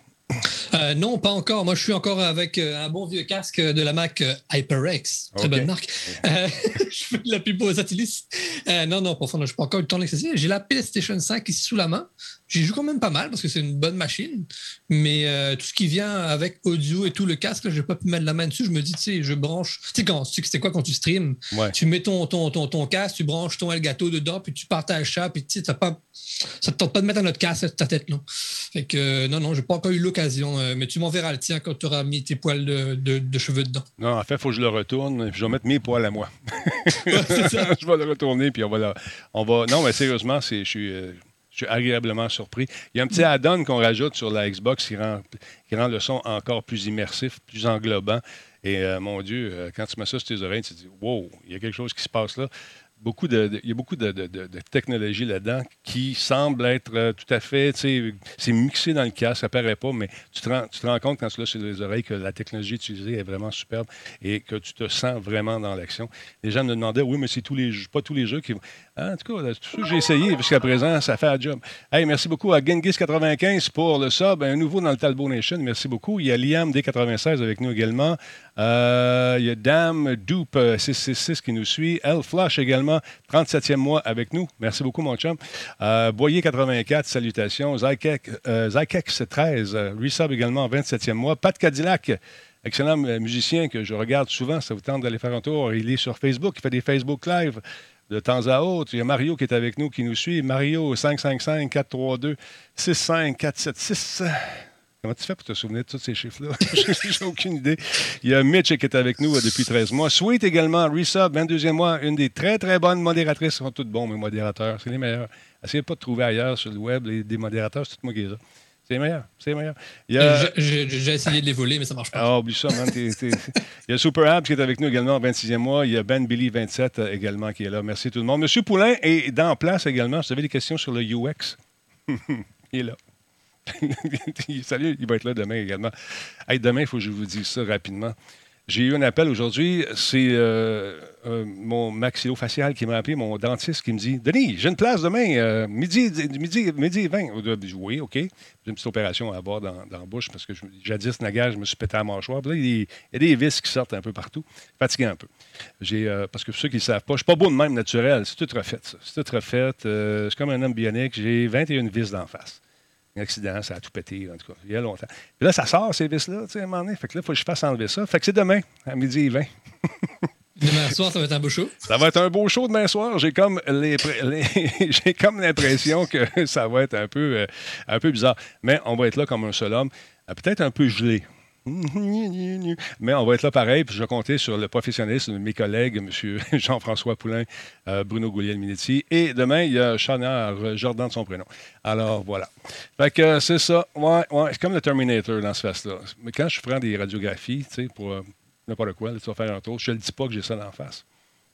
Euh, non, pas encore. Moi, je suis encore avec euh, un bon vieux casque de la Mac euh, HyperX. Très bonne marque. Euh, je fais de la pub aux satellites. Euh, non, non, pour fond, je n'ai pas encore eu le temps. J'ai la PlayStation 5 ici sous la main. J'y joue quand même pas mal parce que c'est une bonne machine. Mais euh, tout ce qui vient avec audio et tout, le casque, je n'ai pas pu mettre la main dessus. Je me dis, tu sais, je branche. Tu sais, quand, c'est quoi quand tu streams? Ouais. Tu mets ton, ton, ton, ton casque, tu branches ton Elgato dedans, puis tu partages ça, puis tu sais, pas, ça te tente pas de mettre un autre casque ta tête, non. Fait que euh, non, non, j'ai pas encore eu l'occasion, euh, mais tu m'enverras le tien quand tu auras mis tes poils de, de, de cheveux dedans. Non, en fait, il faut que je le retourne, puis je vais mettre mes poils à moi. ça. je vais le retourner, puis on va, la- on va. Non, mais sérieusement, c'est, je suis. Je suis agréablement surpris. Il y a un petit add-on qu'on rajoute sur la Xbox qui rend, qui rend le son encore plus immersif, plus englobant. Et euh, mon Dieu, euh, quand tu mets ça sur tes oreilles, tu te dis Wow, il y a quelque chose qui se passe là. Beaucoup de, il y a beaucoup de, de- de- de technologie là-dedans qui semble être euh, tout à fait, c'est mixé dans le casque, ça paraît pas, mais tu te rends, compte quand tu l'as sur les oreilles que la technologie utilisée est vraiment superbe et que tu te sens vraiment dans l'action. Les gens me demandaient, oui, mais c'est tous les jeux, pas tous les jeux qui vont. En tout cas, tout ce que j'ai essayé jusqu'à présent, ça fait un job. Hey, merci beaucoup à Genghis95 pour le sub. Un nouveau dans le Talbot Nation. Merci beaucoup. Il y a Liam D96 avec nous également. Euh, il y a Dame Dupe euh, 666 qui nous suit. L Flush également, 37e mois avec nous. Merci beaucoup, mon chum. Euh, Boyer 84, salutations. Zykex euh, Zykex 13, euh, resub également, 27e mois. Pat Cadillac. Excellent euh, musicien que je regarde souvent. Ça vous tente d'aller faire un tour. Il est sur Facebook. Il fait des Facebook Live de temps à autre. Il y a Mario qui est avec nous, qui nous suit. Mario 555-432-65476. Comment tu fais pour te souvenir de tous ces chiffres-là? J'ai aucune idée. Il y a Mitch qui est avec nous euh, depuis 13 mois. Sweet également, Resub, 22e mois, une des très, très bonnes modératrices. Ils sont toutes bons, mes modérateurs. C'est les meilleurs. Essayez pas de trouver ailleurs sur le web les, des modérateurs, c'est tout moi qui les. C'est les meilleurs. C'est les meilleurs. Il y a... J'ai essayé de les voler, mais ça marche pas. Ah, oublie ça, man. Il y a Super Abs qui est avec nous également en 26e mois. Il y a Ben Billy 27 euh, également qui est là. Merci tout le monde. Monsieur Poulain est dans place également. Si vous avez des questions sur le UX, il est là. Salut, il va être là demain également. Hey, demain, il faut que je vous dise ça rapidement. J'ai eu un appel aujourd'hui. C'est euh, euh, mon maxillofacial qui m'a appelé, mon dentiste qui me dit Denis, j'ai une place demain, euh, midi, midi, midi 20. Je dis, Oui, OK. J'ai une petite opération à avoir dans, la bouche parce que je- jadis, naguère, je me suis pété à la mâchoire. Là, il y a- des vis qui sortent un peu partout. Fatigué un peu. J'ai, parce que pour ceux qui ne savent pas, je ne suis pas beau de même naturel. C'est tout refait, ça. C'est tout refait. Je suis comme un homme bionique. J'ai 21 vis d'en face. Un accident, ça a tout pété, en tout cas, il y a longtemps. Puis là, ça sort, ces vis-là, tu sais, à un moment donné. Fait que là, il faut que je fasse enlever ça. Fait que c'est demain, à midi et 20. Demain soir, ça va être un beau show? Ça va être un beau show demain soir. J'ai comme les, les- j'ai comme l'impression que ça va être un peu, euh, un peu bizarre. Mais on va être là comme un seul homme, peut-être un peu gelé. Mais on va être là pareil, puis je vais compter sur le professionnalisme de mes collègues, M. Jean-François Poulain, euh, Bruno Gouliel-Minetti. Et demain, il y a Chanard, Jordan de son prénom. Alors, voilà. Fait que c'est ça. Ouais, ouais, c'est comme le Terminator dans ce face-là. Mais quand je prends des radiographies, tu sais, pour euh, n'importe quoi, là, tu vas faire un tour, je ne le dis pas que j'ai ça d'en face.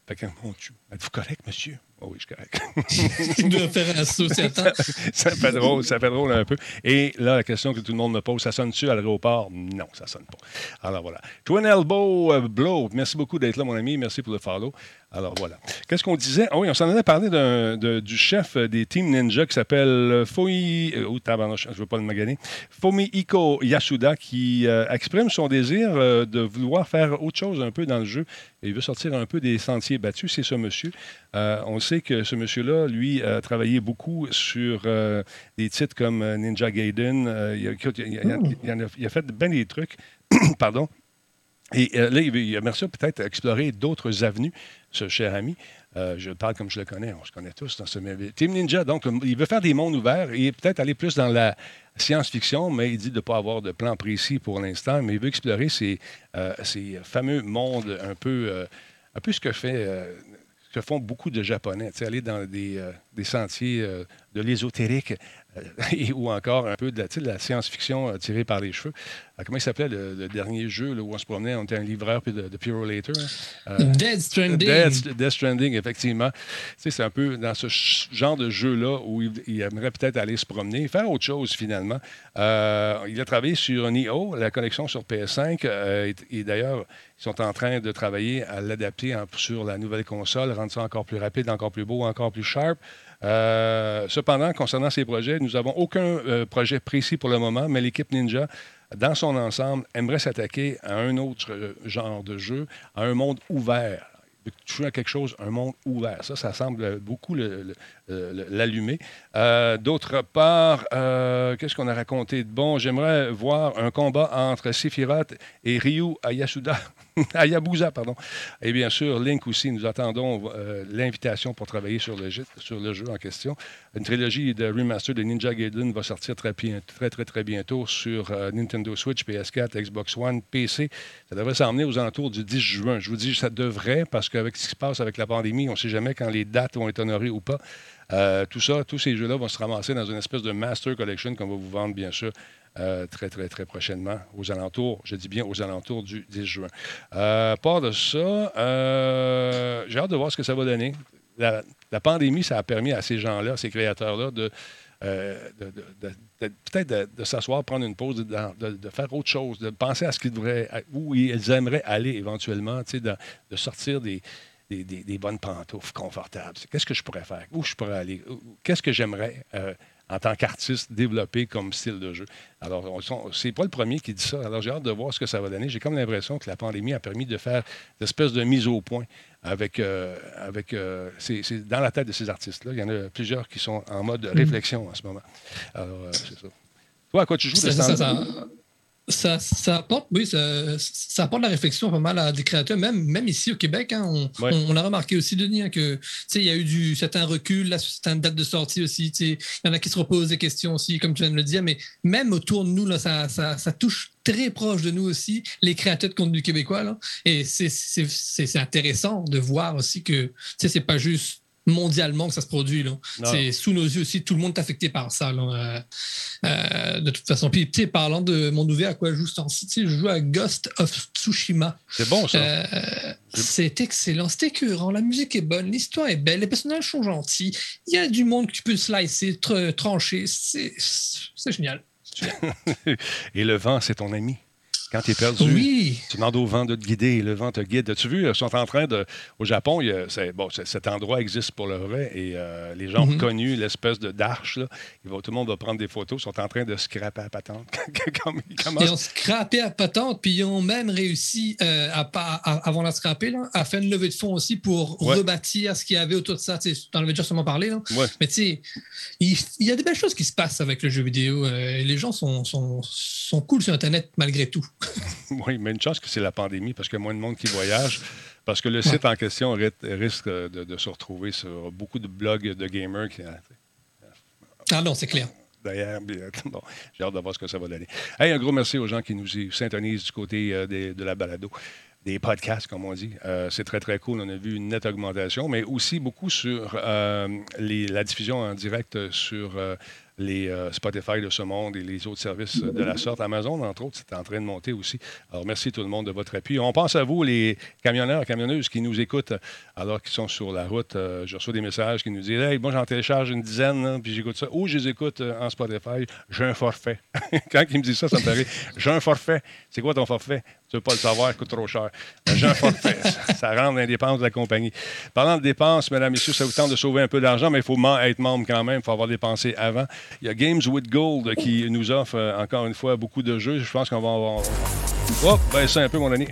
Fait que, mon Dieu, êtes-vous correct, monsieur? Oh oui, je suis correct. Tu dois faire un saut, c'est attends. ça fait drôle, ça fait drôle un peu. Et là, la question que tout le monde me pose, ça sonne-tu à l'aéroport? Non, ça sonne pas. Alors voilà. Twin Elbow euh, Blow, merci beaucoup d'être là, mon ami. Merci pour le follow. Alors voilà. Qu'est-ce qu'on disait? Ah oui, on s'en allait parler du chef euh, des Team Ninja qui s'appelle euh, Foi... euh, oh, je ne veux pas le maganer. Yasuda qui exprime son désir de vouloir faire autre chose un peu dans le jeu. Il veut sortir un peu des sentiers battus. C'est ce monsieur. On sait que ce monsieur-là, lui, a travaillé beaucoup sur des titres comme Ninja Gaiden. Il, a- il a fait bien des trucs. Pardon. Et euh, là, il, aimerait peut-être explorer d'autres avenues, ce cher ami. Euh, je parle comme je le connais, on se connaît tous dans ce même... Team Ninja, donc, il veut faire des mondes ouverts et peut-être aller plus dans la science-fiction, mais il dit de ne pas avoir de plan précis pour l'instant, mais il veut explorer ces, euh, ces fameux mondes un peu, un peu ce que fait... que font beaucoup de Japonais, aller dans des, des sentiers de l'ésotérique ou encore un peu de la, la science-fiction tirée par les cheveux. comment il s'appelait le, dernier jeu où on se promenait, on était un livreur de, de Pure Later? Dead Stranding. Dead, Stranding, effectivement. c'est un peu dans ce genre de jeu-là où il, aimerait peut-être aller se promener, faire autre chose finalement. il a travaillé sur Neo, la collection sur PS5, et d'ailleurs, ils sont en train de travailler à l'adapter sur la nouvelle console, rendre ça encore plus rapide, encore plus beau, encore plus sharp. Euh, cependant, concernant ces projets, nous n'avons aucun euh, projet précis pour le moment, mais l'équipe Ninja, dans son ensemble, aimerait s'attaquer à un autre euh, genre de jeu, à un monde ouvert toucher à quelque chose, un monde ouvert. Ça, ça semble beaucoup l'allumer. Euh, d'autre part, euh, qu'est-ce qu'on a raconté de bon? J'aimerais voir un combat entre Sephiroth et Ryu Ayasuda. Ayabusa, pardon. Et bien sûr, Link aussi, nous attendons euh, l'invitation pour travailler sur le, jeu, sur le jeu en question. Une trilogie de remaster de Ninja Gaiden va sortir très, très, très, très bientôt sur Nintendo Switch, PS4, Xbox One, PC. Ça devrait s'emmener aux alentours du 10 juin. Je vous dis, ça devrait, parce qu'avec ce qui se passe avec la pandémie, on ne sait jamais quand les dates vont être honorées ou pas. Euh, tout ça, tous ces jeux-là vont se ramasser dans une espèce de Master Collection qu'on va vous vendre, bien sûr, euh, très, très, très prochainement, aux alentours, je dis bien aux alentours du 10 juin. Euh, part de ça, euh, j'ai hâte de voir ce que ça va donner. La, pandémie, ça a permis à ces gens-là, ces créateurs-là, de, peut-être de, s'asseoir, prendre une pause, de, faire autre chose, de penser à ce qu'ils devraient, où ils aimeraient aller éventuellement, de sortir des, des, bonnes pantoufles confortables. Qu'est-ce que je pourrais faire? Où je pourrais aller? Qu'est-ce que j'aimerais, euh, en tant qu'artiste, développer comme style de jeu? Alors, c'est pas le premier qui dit ça. Alors, j'ai hâte de voir ce que ça va donner. J'ai comme l'impression que la pandémie a permis de faire une espèce de mise au point avec. Euh, avec euh, c'est dans la tête de ces artistes-là. Il y en a plusieurs qui sont en mode mm. réflexion en ce moment. Alors, c'est ça. Toi, à quoi tu joues de ça, ça, apporte, oui, ça, ça, apporte la réflexion pas mal à des créateurs, même, même ici au Québec. Hein, on, on, a remarqué aussi, Denis, hein, que il y a eu du certain recul, là, certaines dates de sortie aussi. Il y en a qui se reposent des questions aussi, comme tu viens de le dire, mais même autour de nous, là, ça, ça, ça touche très proche de nous aussi, les créateurs de contenu québécois. Là, et c'est intéressant de voir aussi que c'est pas juste mondialement que ça se produit. C'est sous nos yeux aussi, tout le monde est affecté par ça. Euh, euh, de toute façon. Puis, parlant de mon nouvel à quoi je joue ce temps-ci, je joue à Ghost of Tsushima. C'est bon, ça. Euh, c'est excellent, c'est écœurant, la musique est bonne, l'histoire est belle, les personnages sont gentils, il y a du monde que tu peux slicer, trancher, c'est génial. Et le vent, c'est ton ami? Quand tu es perdu, oui. tu demandes au vent de te guider le vent te guide. As-tu vu, ils sont en train de. Au Japon, il bon, cet endroit existe pour le vrai et euh, les gens ont mhm. connu l'espèce de d'arche. tout le monde va prendre des photos. Ils sont en train de scraper à patente. ils, ont scrapé à patente, puis ils ont même réussi, euh, à, avant la scraper, là, à faire une levée de fonds aussi pour rebâtir ce qu'il y avait autour de ça. Tu en avais déjà sûrement parlé. Mais tu sais, il, y a des belles choses qui se passent avec le jeu vidéo. Euh, les gens sont, sont, sont cool sur Internet malgré tout. oui, mais une chance que c'est la pandémie parce qu'il y a moins de monde qui voyage. Parce que le site en question risque de, se retrouver sur beaucoup de blogs de gamers. Qui... Ah non, c'est clair. D'ailleurs, bon, j'ai hâte de voir ce que ça va donner. Hey, un gros merci aux gens qui nous syntonisent du côté euh, de la balado des podcasts, comme on dit. Euh, c'est très, très cool. On a vu une nette augmentation, mais aussi beaucoup sur euh, la diffusion en direct sur les euh, Spotify de ce monde et les autres services de la sorte. Amazon, entre autres, c'est en train de monter aussi. Alors, merci tout le monde de votre appui. On pense à vous, les camionneurs camionneuses qui nous écoutent alors qu'ils sont sur la route. Euh, je reçois des messages qui nous disent Hey, moi, j'en télécharge une dizaine, puis j'écoute ça. Ou je les écoute euh, en Spotify. J'ai un forfait. Quand ils me disent ça, ça me paraît. J'ai un forfait. C'est quoi ton forfait? Tu veux pas le savoir, ça coûte trop cher. J'ai un forfait. ça rentre dans les dépenses de la compagnie. Parlant de dépenses, mesdames, messieurs, ça vous tente de sauver un peu d'argent, mais il faut être membre quand même. Il faut avoir dépensé avant. Il y a Games with Gold qui nous offre euh, encore une fois beaucoup de jeux. Je pense qu'on va avoir. Oh, ben c'est un peu mon ami.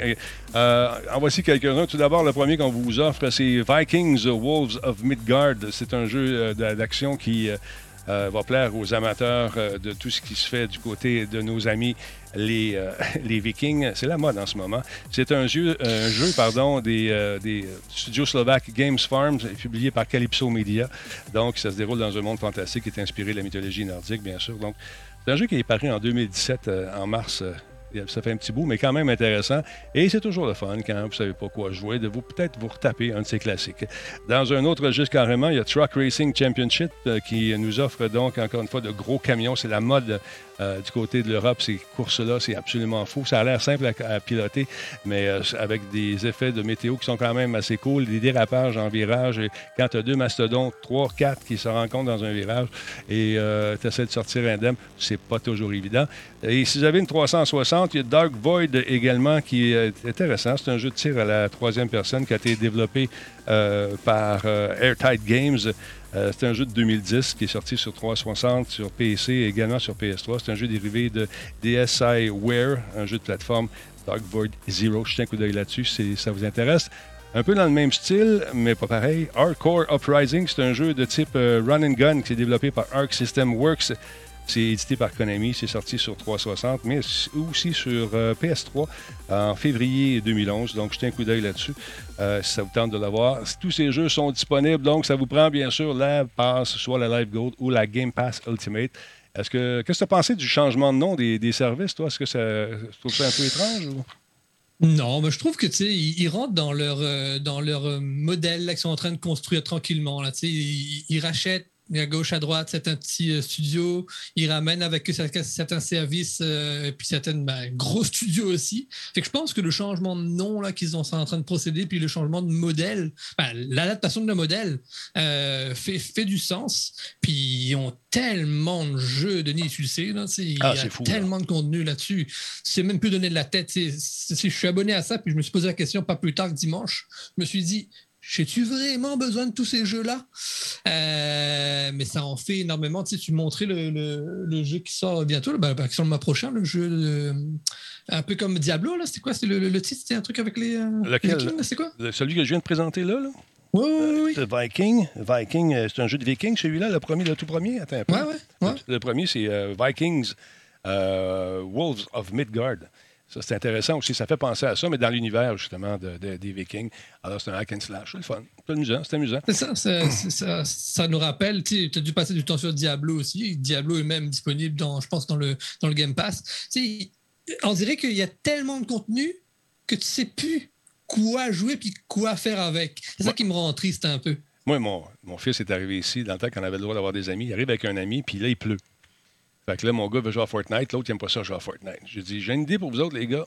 Euh, en voici quelques-uns. Tout d'abord, le premier qu'on vous offre, c'est Vikings Wolves of Midgard. C'est un jeu euh, d'action qui euh, va plaire aux amateurs euh, de tout ce qui se fait du côté de nos amis les, euh, les Vikings. C'est la mode en ce moment. C'est un jeu, un jeu pardon, des, des, studios slovaques Games Farms, publié par Calypso Media. Donc, ça se déroule dans un monde fantastique qui est inspiré de la mythologie nordique, bien sûr. Donc, c'est un jeu qui est paru en 2017, en mars ça fait un petit bout, mais quand même intéressant. Et c'est toujours le fun quand vous ne savez pas quoi jouer, de vous peut-être vous retaper un de ces classiques. Dans un autre registre carrément, il y a Truck Racing Championship euh, qui nous offre donc encore une fois de gros camions. C'est la mode euh, du côté de l'Europe, ces courses-là, c'est absolument fou. Ça a l'air simple à, piloter, mais euh, avec des effets de météo qui sont quand même assez cool, des dérapages en virage. Et quand tu as deux mastodontes, trois, quatre qui se rencontrent dans un virage et euh, tu essaies de sortir indemne, c'est pas toujours évident. Et si vous avez une 360, il y a Dark Void également qui est intéressant. C'est un jeu de tir à la troisième personne qui a été développé par Airtight Games. Euh, c'est un jeu de 2010 qui est sorti sur 360, sur PC et également sur PS3. C'est un jeu dérivé de DSi Wear, un jeu de plateforme Dark Void Zero. Je tiens un coup d'œil là-dessus si ça vous intéresse. Un peu dans le même style, mais pas pareil. Hardcore Uprising, c'est un jeu de type euh, run and gun qui est développé par Arc System Works. C'est édité par Konami, c'est sorti sur 360, mais aussi sur euh, PS3 en février 2011. Donc, jetez un coup d'œil là-dessus euh, si ça vous tente de l'avoir. Tous ces jeux sont disponibles, donc ça vous prend bien sûr la passe, soit la Live Gold ou la Game Pass Ultimate. Est-ce que qu'est-ce que tu as pensé du changement de nom des, services, toi? Est-ce que ça, tu trouves ça un peu étrange? Non, mais je trouve que tu ils, rentrent dans leur euh, dans leur modèle qu'ils sont en train de construire tranquillement. Là, ils, ils rachètent à gauche, à droite, certains petits euh, studios. Ils ramènent avec eux certains services, euh, et puis certains ben, gros studios aussi. Fait que je pense que le changement de nom là qu'ils sont en train de procéder, puis le changement de modèle, ben, l'adaptation de le modèle euh, fait, fait du sens. Puis ils ont tellement de jeux, Denis, tu le sais, là, il ah, y a tellement de contenu là-dessus. C'est même plus donner de la tête. je suis abonné à ça, puis je me suis posé la question pas plus tard que dimanche. Je me suis dit, j'ai-tu vraiment besoin de tous ces jeux-là? Euh, mais ça en fait énormément. Tu, sais, tu montrais le, jeu qui sort bientôt, ben, qui sort le mois prochain, le jeu un peu comme Diablo. Là. C'était quoi? C'était le, titre? C'était un truc avec les. Euh, Lequel? C'est quoi? Celui que je viens de présenter là? là? Oui, oui, oui. Viking. Viking, euh, c'est un jeu de Vikings, celui-là, le premier, le tout premier. Attends un peu. Ouais, ouais, Le, premier, c'est Vikings Wolves of Midgard. Ça, c'est intéressant aussi. Ça fait penser à ça, mais dans l'univers, justement, des Vikings. Alors, c'est un hack and slash. C'est le fun. C'est amusant. C'est amusant. ça, ça, nous rappelle, tu as dû passer du temps sur Diablo aussi. Diablo est même disponible, dans, je pense, dans le, dans le Game Pass. on dirait qu'il y a tellement de contenu que tu ne sais plus quoi jouer puis quoi faire avec. C'est ça qui me rend triste un peu. Moi, mon, mon fils est arrivé ici dans le temps qu'on avait le droit d'avoir des amis. Il arrive avec un ami, puis là, il pleut. Fait que là, mon gars veut jouer à Fortnite, l'autre, il n'aime pas ça jouer à Fortnite. J'ai dit, j'ai une idée pour vous autres, les gars.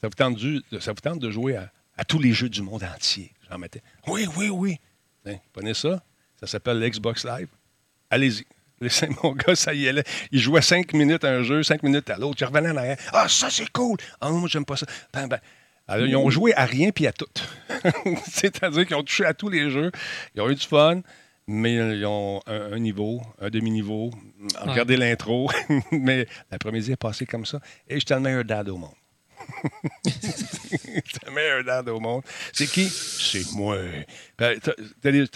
Ça vous tente, ça vous tente de jouer à, tous les jeux du monde entier? J'en mettais. Oui, oui, oui. Hein, prenez ça. Ça s'appelle l'Xbox Live. Allez-y. Laissez mon gars, ça y est. Il jouait cinq minutes à un jeu, cinq minutes à l'autre. Il revenait en arrière. Ah, ça, c'est cool. Ah, moi, j'aime pas ça. Ben, ben. Alors, ils ont joué à rien puis à tout. C'est-à-dire qu'ils ont touché à tous les jeux. Ils ont eu du fun mais ils ont un, niveau, un demi-niveau. Regardez l'intro, mais l'après-midi est passé comme ça. Et j'étais le meilleur dad au monde. j'étais le meilleur dad au monde. C'est qui? C'est moi. Ben, tu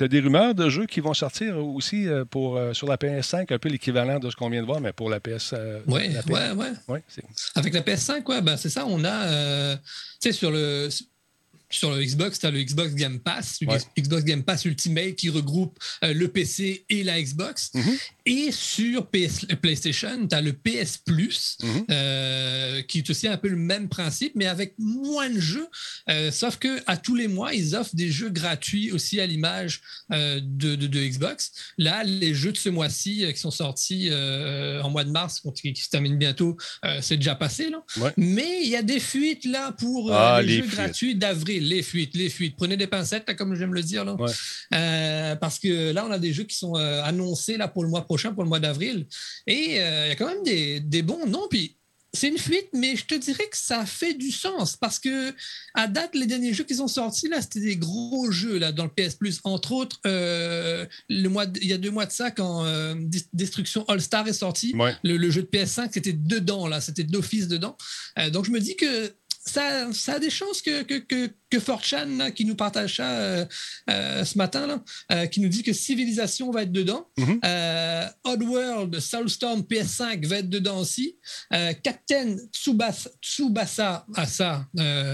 as, des rumeurs de jeux qui vont sortir aussi euh, pour, euh, sur la PS5, un peu l'équivalent de ce qu'on vient de voir, mais pour la PS. oui, oui, oui. Avec la PS5, ouais, ben, c'est ça, on a. Euh, tu sais, sur le sur le Xbox, tu as le Xbox Game Pass, le Xbox Game Pass Ultimate qui regroupe euh, le PC et la Xbox. Mm-hmm. Et sur PS, PlayStation, tu as le PS Plus, mhm. euh, qui est aussi un peu le même principe, mais avec moins de jeux. Euh, sauf que à tous les mois, ils offrent des jeux gratuits aussi à l'image euh, de, de, Xbox. Là, les jeux de ce mois-ci qui sont sortis en mois de mars, qui, se terminent bientôt, c'est déjà passé. Là. Mais il y a des fuites là pour ah, les, jeux gratuits d'avril. Les fuites, les fuites. Prenez des pincettes, comme j'aime le dire. Là. parce que là, on a des jeux qui sont annoncés là, pour le mois prochain pour le mois d'avril. Et euh, il y a quand même des, des bons noms. Puis c'est une fuite, mais je te dirais que ça fait du sens parce que à date, les derniers jeux qui sont sortis là, c'était des gros jeux là dans le PS Plus. Entre autres, euh, le mois, il y a deux mois de ça, quand euh, Destruction All Star est sorti, le, jeu de PS5 c'était dedans là, c'était d'office dedans. donc je me dis que ça, ça a des chances que, que, que, que qui nous partage ça euh, euh, ce matin, là, euh, qui nous dit que Civilisation va être dedans. Mhm. Euh, Oddworld, Soulstorm PS5 va être dedans aussi. Captain Tsubasa, Tsubasa ah, ça,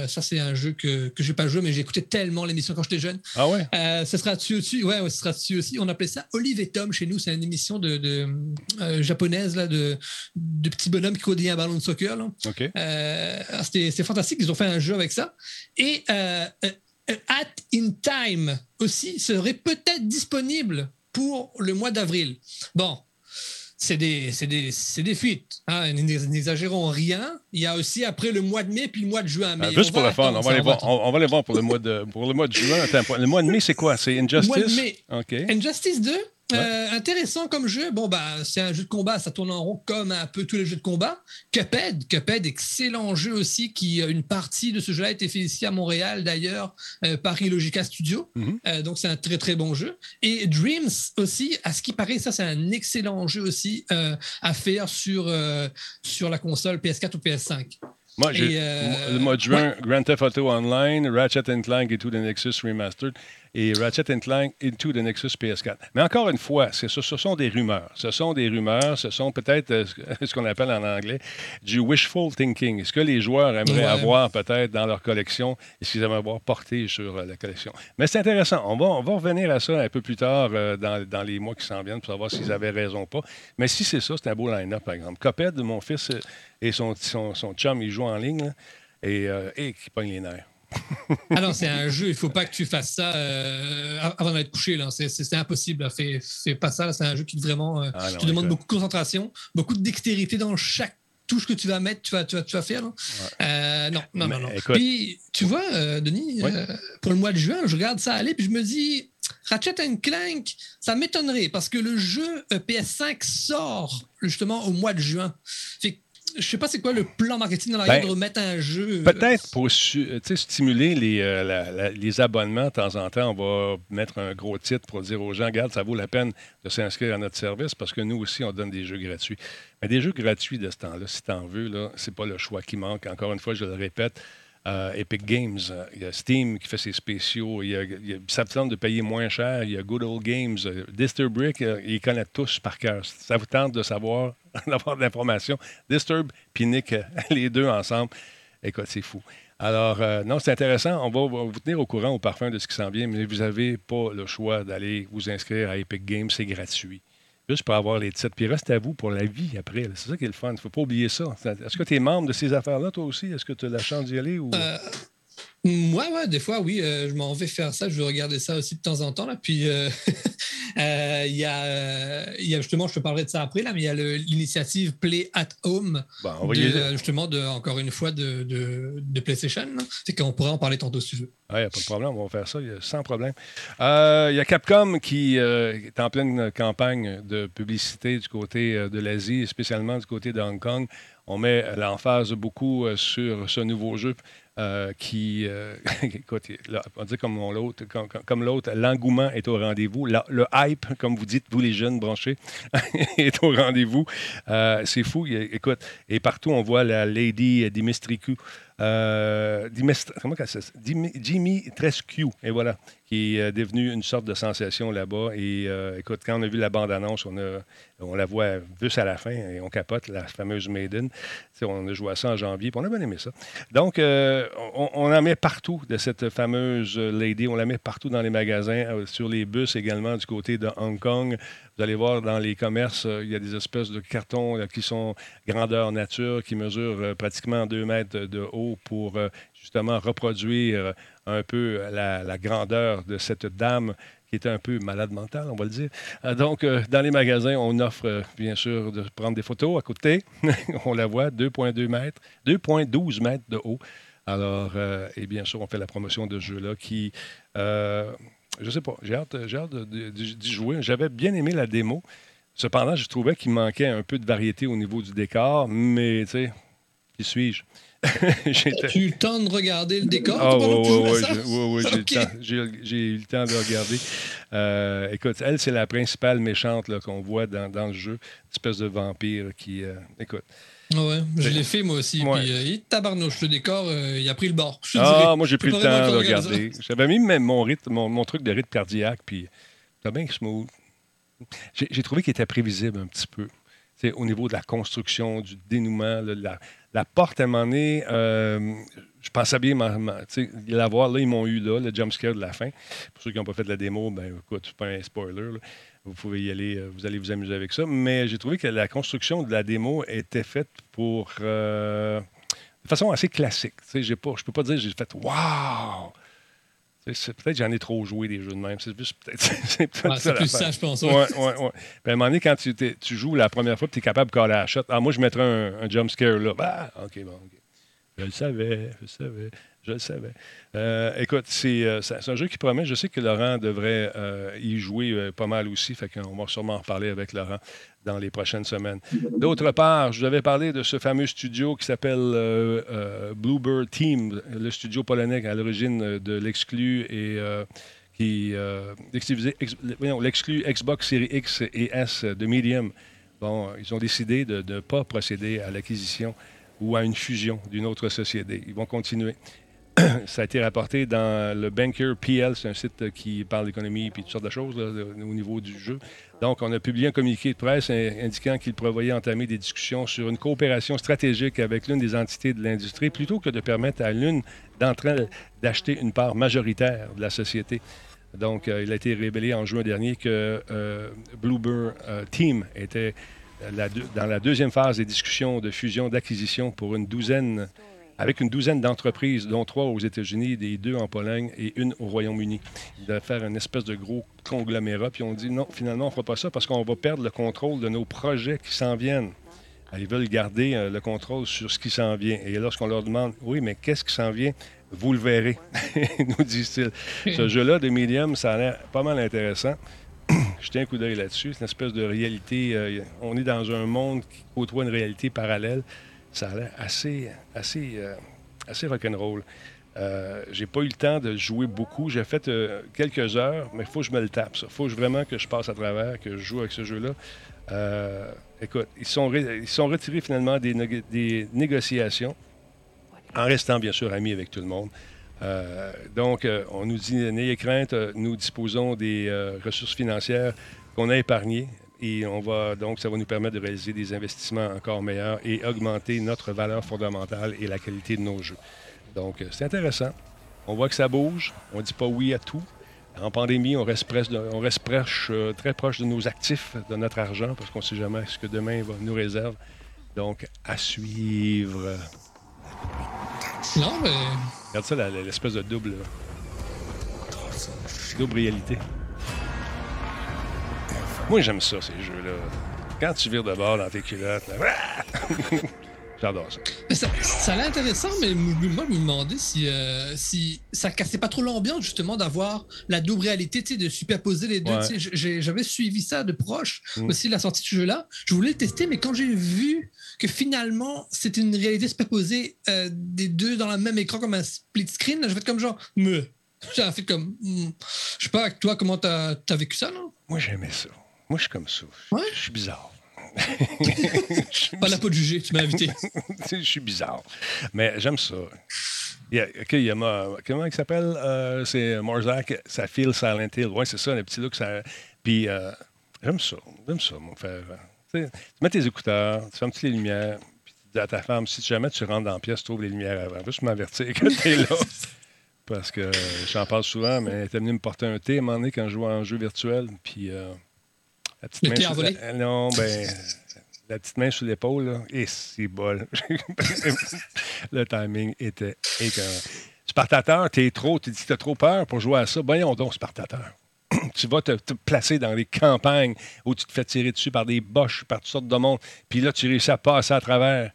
ça c'est un jeu que, que j'ai pas joué, mais j'ai écouté tellement l'émission quand j'étais jeune. Ah ouais? Ce sera dessus aussi. Ouais, ouais, ce sera dessus aussi. On appelait ça Olive et Tom chez nous. C'est une émission de, de japonaise là, de, de petits bonhommes qui courent un ballon de soccer. Là. OK. Euh, C'était c'était fantastique. Ils ont fait un jeu avec ça. Et euh, euh, At in Time aussi serait peut-être disponible pour le mois d'avril. Bon. C'est des, des, des fuites. Hein, n'ex- N'exagérons rien. Il y a aussi après le mois de mai puis le mois de juin. Mais Ah, juste on pour le fun, on va, on voir, on, va voir pour le mois de, pour le mois de juin. Attends, le mois de mai, c'est quoi? C'est Injustice? Mois de mai. Injustice 2, euh, intéressant comme jeu. Bon, bah, c'est un jeu de combat, ça tourne en rond comme un peu tous les jeux de combat. Cuphead, Cuphead, excellent jeu aussi, qui euh, une partie de ce jeu-là a été fait ici à Montréal, d'ailleurs, euh, par Illogica Studio. Mhm. Euh, donc, c'est un très, très bon jeu. Et Dreams aussi, à ce qui paraît, ça, c'est un excellent jeu aussi à faire sur, sur la console PS4 ou PS5. Moi, j'ai Et, de juin, Grand Theft Auto Online, Ratchet Clank Into the Nexus Remastered et Ratchet Clank Into the Nexus PS4. Mais encore une fois, ce, ce sont des rumeurs. Ce sont des rumeurs, ce sont peut-être euh, ce qu'on appelle en anglais du wishful thinking. Ce que les joueurs aimeraient Ouais. avoir peut-être dans leur collection et ce qu'ils aimeraient avoir porté sur euh, la collection? Mais c'est intéressant. On va, on va revenir à ça un peu plus tard euh, dans, dans les mois qui s'en viennent pour savoir s'ils avaient raison ou pas. Mais si c'est ça, c'est un beau line-up, par exemple. Coped, mon fils et son, son, son chum, ils jouent en ligne là, et, et qui pognent les nerfs. Alors, c'est un jeu, il faut pas que tu fasses ça euh, avant d'être couché. là. C'est- C'est c'est impossible. là. Fais, fais pas ça. là. C'est un jeu qui vraiment euh, Ah non, te demande beaucoup de concentration, beaucoup de dextérité dans chaque touche que tu vas mettre, tu vas, tu vas, tu vas faire. là. Euh, non, non, Mais non, non. écoute- Puis, tu vois, euh, Denis, pour le mois de juin, je regarde ça aller, puis je me dis, Ratchet Clank, ça m'étonnerait parce que le jeu euh, PS5 sort justement au mois de juin. Fait je sais pas c'est quoi le plan marketing dans l'arrière Ben, de remettre un jeu. euh, Peut-être pour euh, stimuler les, euh, la- la- les abonnements de temps en temps, on va mettre un gros titre pour dire aux gens, regarde, ça vaut la peine de s'inscrire à notre service parce que nous aussi, on donne des jeux gratuits. Mais des jeux gratuits de ce temps-là, si tu en veux, là, c'est pas le choix qui manque. Encore une fois, je le répète. Euh, Epic Games, euh, il y a Steam qui fait ses spéciaux, il y a, ça vous tente de payer moins cher, il y a Good Old Games, euh, Disturbrick, ils connaissent tous par cœur. Ça vous tente de savoir, d'avoir de l'information? Disturb puis Nick, les deux ensemble, écoute, c'est fou. Alors, non, c'est intéressant. On va vous tenir au courant au parfum de ce qui s'en vient, mais vous n'avez pas le choix d'aller vous inscrire à Epic Games, c'est gratuit. Pour avoir les titres. Puis reste à vous pour la vie après. C'est ça qui est le fun. Il ne faut pas oublier ça. Est-ce que tu es membre de ces affaires-là, toi aussi? Est-ce que tu as la chance d'y aller? Ou... Euh, Moi, ouais, des fois, oui, euh, je m'en vais faire ça. Je vais regarder ça aussi de temps en temps. Là. Puis, euh, euh, il y, a, il y a justement, je te parlerai de ça après, là, mais il y a l'initiative Play at Home, de, euh, justement, de, encore une fois, de, de, de PlayStation. C'est qu'on pourrait en parler tantôt si tu veux. Il n'y a pas de problème, on va faire ça il y a- sans problème. Il y a Capcom qui est en pleine campagne de publicité du côté de l'Asie, spécialement du côté de Hong Kong. On met l'emphase beaucoup euh, sur ce nouveau jeu euh, qui, euh, écoute, on dit comme l'autre, comme, l'autre, l'engouement est au rendez-vous. Le hype, comme vous dites, vous les jeunes branchés, est au rendez-vous. Euh, c'est fou. Écoute, et partout, on voit la Lady Dimistricu. Euh, Dimest- comment? Dimi- Jimmy Trescu, et voilà, qui est euh, devenu une sorte de sensation là-bas. Et euh, écoute, quand on a vu la bande-annonce, on, la voit juste à la fin et on capote, la fameuse Maiden. On a joué à ça en janvier, on a bien aimé ça. Donc, euh, on, on en met partout de cette fameuse Lady. On la met partout dans les magasins, sur les bus également du côté de Hong Kong. Vous allez voir dans les commerces, il y a des espèces de cartons qui sont grandeur nature, qui mesurent pratiquement 2 mètres de haut pour justement reproduire un peu la, la grandeur de cette dame qui était un peu malade mentale, on va le dire. Euh, donc, euh, dans les magasins, on offre euh, bien sûr de prendre des photos à côté. on la voit, 2,2 mètres, 2,12 mètres de haut. Alors, euh, et bien sûr, on fait la promotion de ce jeu-là qui, euh, je sais pas, j'ai hâte, j'ai hâte d'y jouer. J'avais bien aimé la démo. Cependant, je trouvais qu'il manquait un peu de variété au niveau du décor, mais tu sais, qui suis-je? As-tu eu le temps de regarder le décor? Ah, oui, j'ai eu le temps- de regarder. Euh, écoute, elle, c'est la principale méchante qu'on voit dans, dans le jeu. Une espèce de vampire qui. euh, écoute. Ouais, je l'ai fait moi aussi. Ouais. Puis, euh, tabarnouche, le décor, euh, il a pris le bord. Je Ah, dirais. moi, j'ai pris le temps de regarder. J'avais mis même mon, rythme, mon, mon truc de rythme cardiaque, puis c'était bien smooth. J'ai trouvé qu'il était prévisible un petit peu. Sais, au niveau de la construction, du dénouement, la, porte, à un moment donné, euh, je pensais bien l'avoir. Là, ils m'ont eu là, le jumpscare de la fin. Pour ceux qui n'ont pas fait de la démo, ben écoute, c'est pas un spoiler. Vous pouvez y aller, euh, vous allez vous amuser avec ça. Mais j'ai trouvé que la construction de la démo était faite pour. euh, de façon assez classique. Je peux pas dire j'ai fait Waouh! Peut-être que j'en ai trop joué des jeux de même. C'est juste peut-être. c'est peut-être Ouais, ça plus ça, je pense. Ouais. Puis à un moment donné, quand tu, tu joues la première fois, tu es capable de coller la shot. Ah, moi, je mettrais un, un jump scare là. Bah, OK, bon, OK. Je le savais, je le savais, je le savais. Euh, écoute, c'est euh, c'est- un jeu qui promet. Je sais que Laurent devrait euh, y jouer pas mal aussi. Fait qu'on va sûrement en reparler avec Laurent dans les prochaines semaines. D'autre part, je vous avais parlé de ce fameux studio qui s'appelle Bluebird Team, le studio polonais à l'origine de l'exclu et qui l'exclu Xbox Series X et S de Medium. Bon, ils ont décidé de ne pas procéder à l'acquisition ou à une fusion d'une autre société. Ils vont continuer. Ça a été rapporté dans le Banker PL, c'est un site qui parle d'économie et toutes sortes de choses au niveau du jeu. Donc, on a publié un communiqué de presse in- indiquant qu'il prévoyait entamer des discussions sur une coopération stratégique avec l'une des entités de l'industrie plutôt que de permettre à l'une d'entre elles d'acheter une part majoritaire de la société. Donc, euh, il a été révélé en juin dernier que euh, Bluebird euh, Team était dans la deuxième phase des discussions de fusion d'acquisition pour une douzaine, avec une douzaine d'entreprises, dont trois aux États-Unis, des deux en Pologne et une au Royaume-Uni. De faire une espèce de gros conglomérat. Puis on dit non, finalement, on ne fera pas ça parce qu'on va perdre le contrôle de nos projets qui s'en viennent. Ils veulent garder euh, le contrôle sur ce qui s'en vient. Et lorsqu'on leur demande, oui, mais qu'est-ce qui s'en vient? Vous le verrez, nous disent-ils. Ce jeu-là de Medium, ça a l'air pas mal intéressant. Jetez un coup d'œil là-dessus. C'est une espèce de réalité. euh, on est dans un monde qui côtoie une réalité parallèle. Ça a l'air assez, assez, euh, assez rock'n'roll. Euh, j'ai pas eu le temps de jouer beaucoup. J'ai fait euh, quelques heures, mais il faut que je me le tape. Il faut que vraiment que je passe à travers, que je joue avec ce jeu-là. Euh, écoute, ils sont, ils sont retirés finalement des, des négociations, en restant bien sûr amis avec tout le monde. Donc, on nous dit, n'ayez crainte, nous disposons des ressources financières qu'on a épargnées et on va donc, ça va nous permettre de réaliser des investissements encore meilleurs et augmenter notre valeur fondamentale et la qualité de nos jeux. Donc, euh, c'est intéressant. On voit que ça bouge. On ne dit pas oui à tout. En pandémie, on reste, de- on reste proche, euh, très proche de nos actifs, de notre argent, parce qu'on ne sait jamais ce que demain va nous réserve. Donc, à suivre. Non, mais Regarde ça, l'espèce de double. Double réalité. Moi, j'aime ça, ces jeux-là. Quand tu vires de bord dans tes culottes, là, j'adore ça. Mais ça, ça a l'air intéressant, mais moi, je me demandais si, euh, si ça cassait pas trop l'ambiance, justement, d'avoir la double réalité, de superposer les deux. Ouais. J'ai- J'avais suivi ça de proche Mm. aussi, la sortie de ce jeu-là. Je voulais le tester, mais quand j'ai vu que finalement, c'était une réalité superposée euh, des deux dans le même écran, comme un split screen, j'ai fait comme genre, me. Ça a fait comme. Je sais pas, avec toi, comment t'as as vécu ça, non? Moi, j'aimais ça. Moi, je suis comme ça. Je- Ouais? Je suis bizarre. Pas là pour te juger, tu m'as invité. je suis bizarre. Mais j'aime ça. Il y a, OK, il y a ma- comment il s'appelle? Euh, c'est Morzak, ça file Silent Hill. Oui, c'est ça, le petit look. Ça... Puis euh, j'aime ça. J'aime ça, mon frère. Tu mets tes écouteurs, tu fermes toutes les lumières, puis tu dis à ta femme, si jamais tu rentres dans la pièce, tu trouves les lumières avant. Juste m'avertir que tu es là. Parce que j'en parle souvent, mais elle était venue me porter un thé à un moment donné quand je jouais en jeu virtuel. Puis euh, la petite main sur- euh, Non, ben la petite main sur l'épaule, là, et c'est bol. le timing était écœurant. Spartateur, t'es trop, tu dis que t'as trop peur pour jouer à ça. Voyons donc, Spartateur. tu vas te, te placer dans les campagnes où tu te fais tirer dessus par des boches, par toutes sortes de monde. Puis là, tu réussis à passer à travers.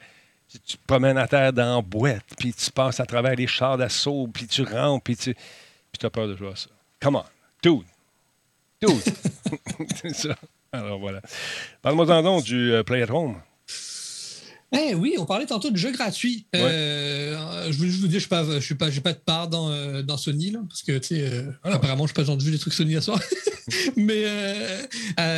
Tu, tu te promènes à terre dans la boîte, puis tu passes à travers les chars d'assaut, puis tu rentres, puis tu puis as peur de jouer à ça. Come on. Dude. Dude. c'est ça. Alors voilà. Parle-moi donc du euh, Play at Home. Eh oui, on parlait tantôt de jeux gratuits. Euh, je, vous, je vous dis, je suis pas, je suis pas, pas de part dans, euh, dans Sony là, parce que tu sais, euh, Ah. apparemment, je suis pas entendu des trucs Sony à soir. Mais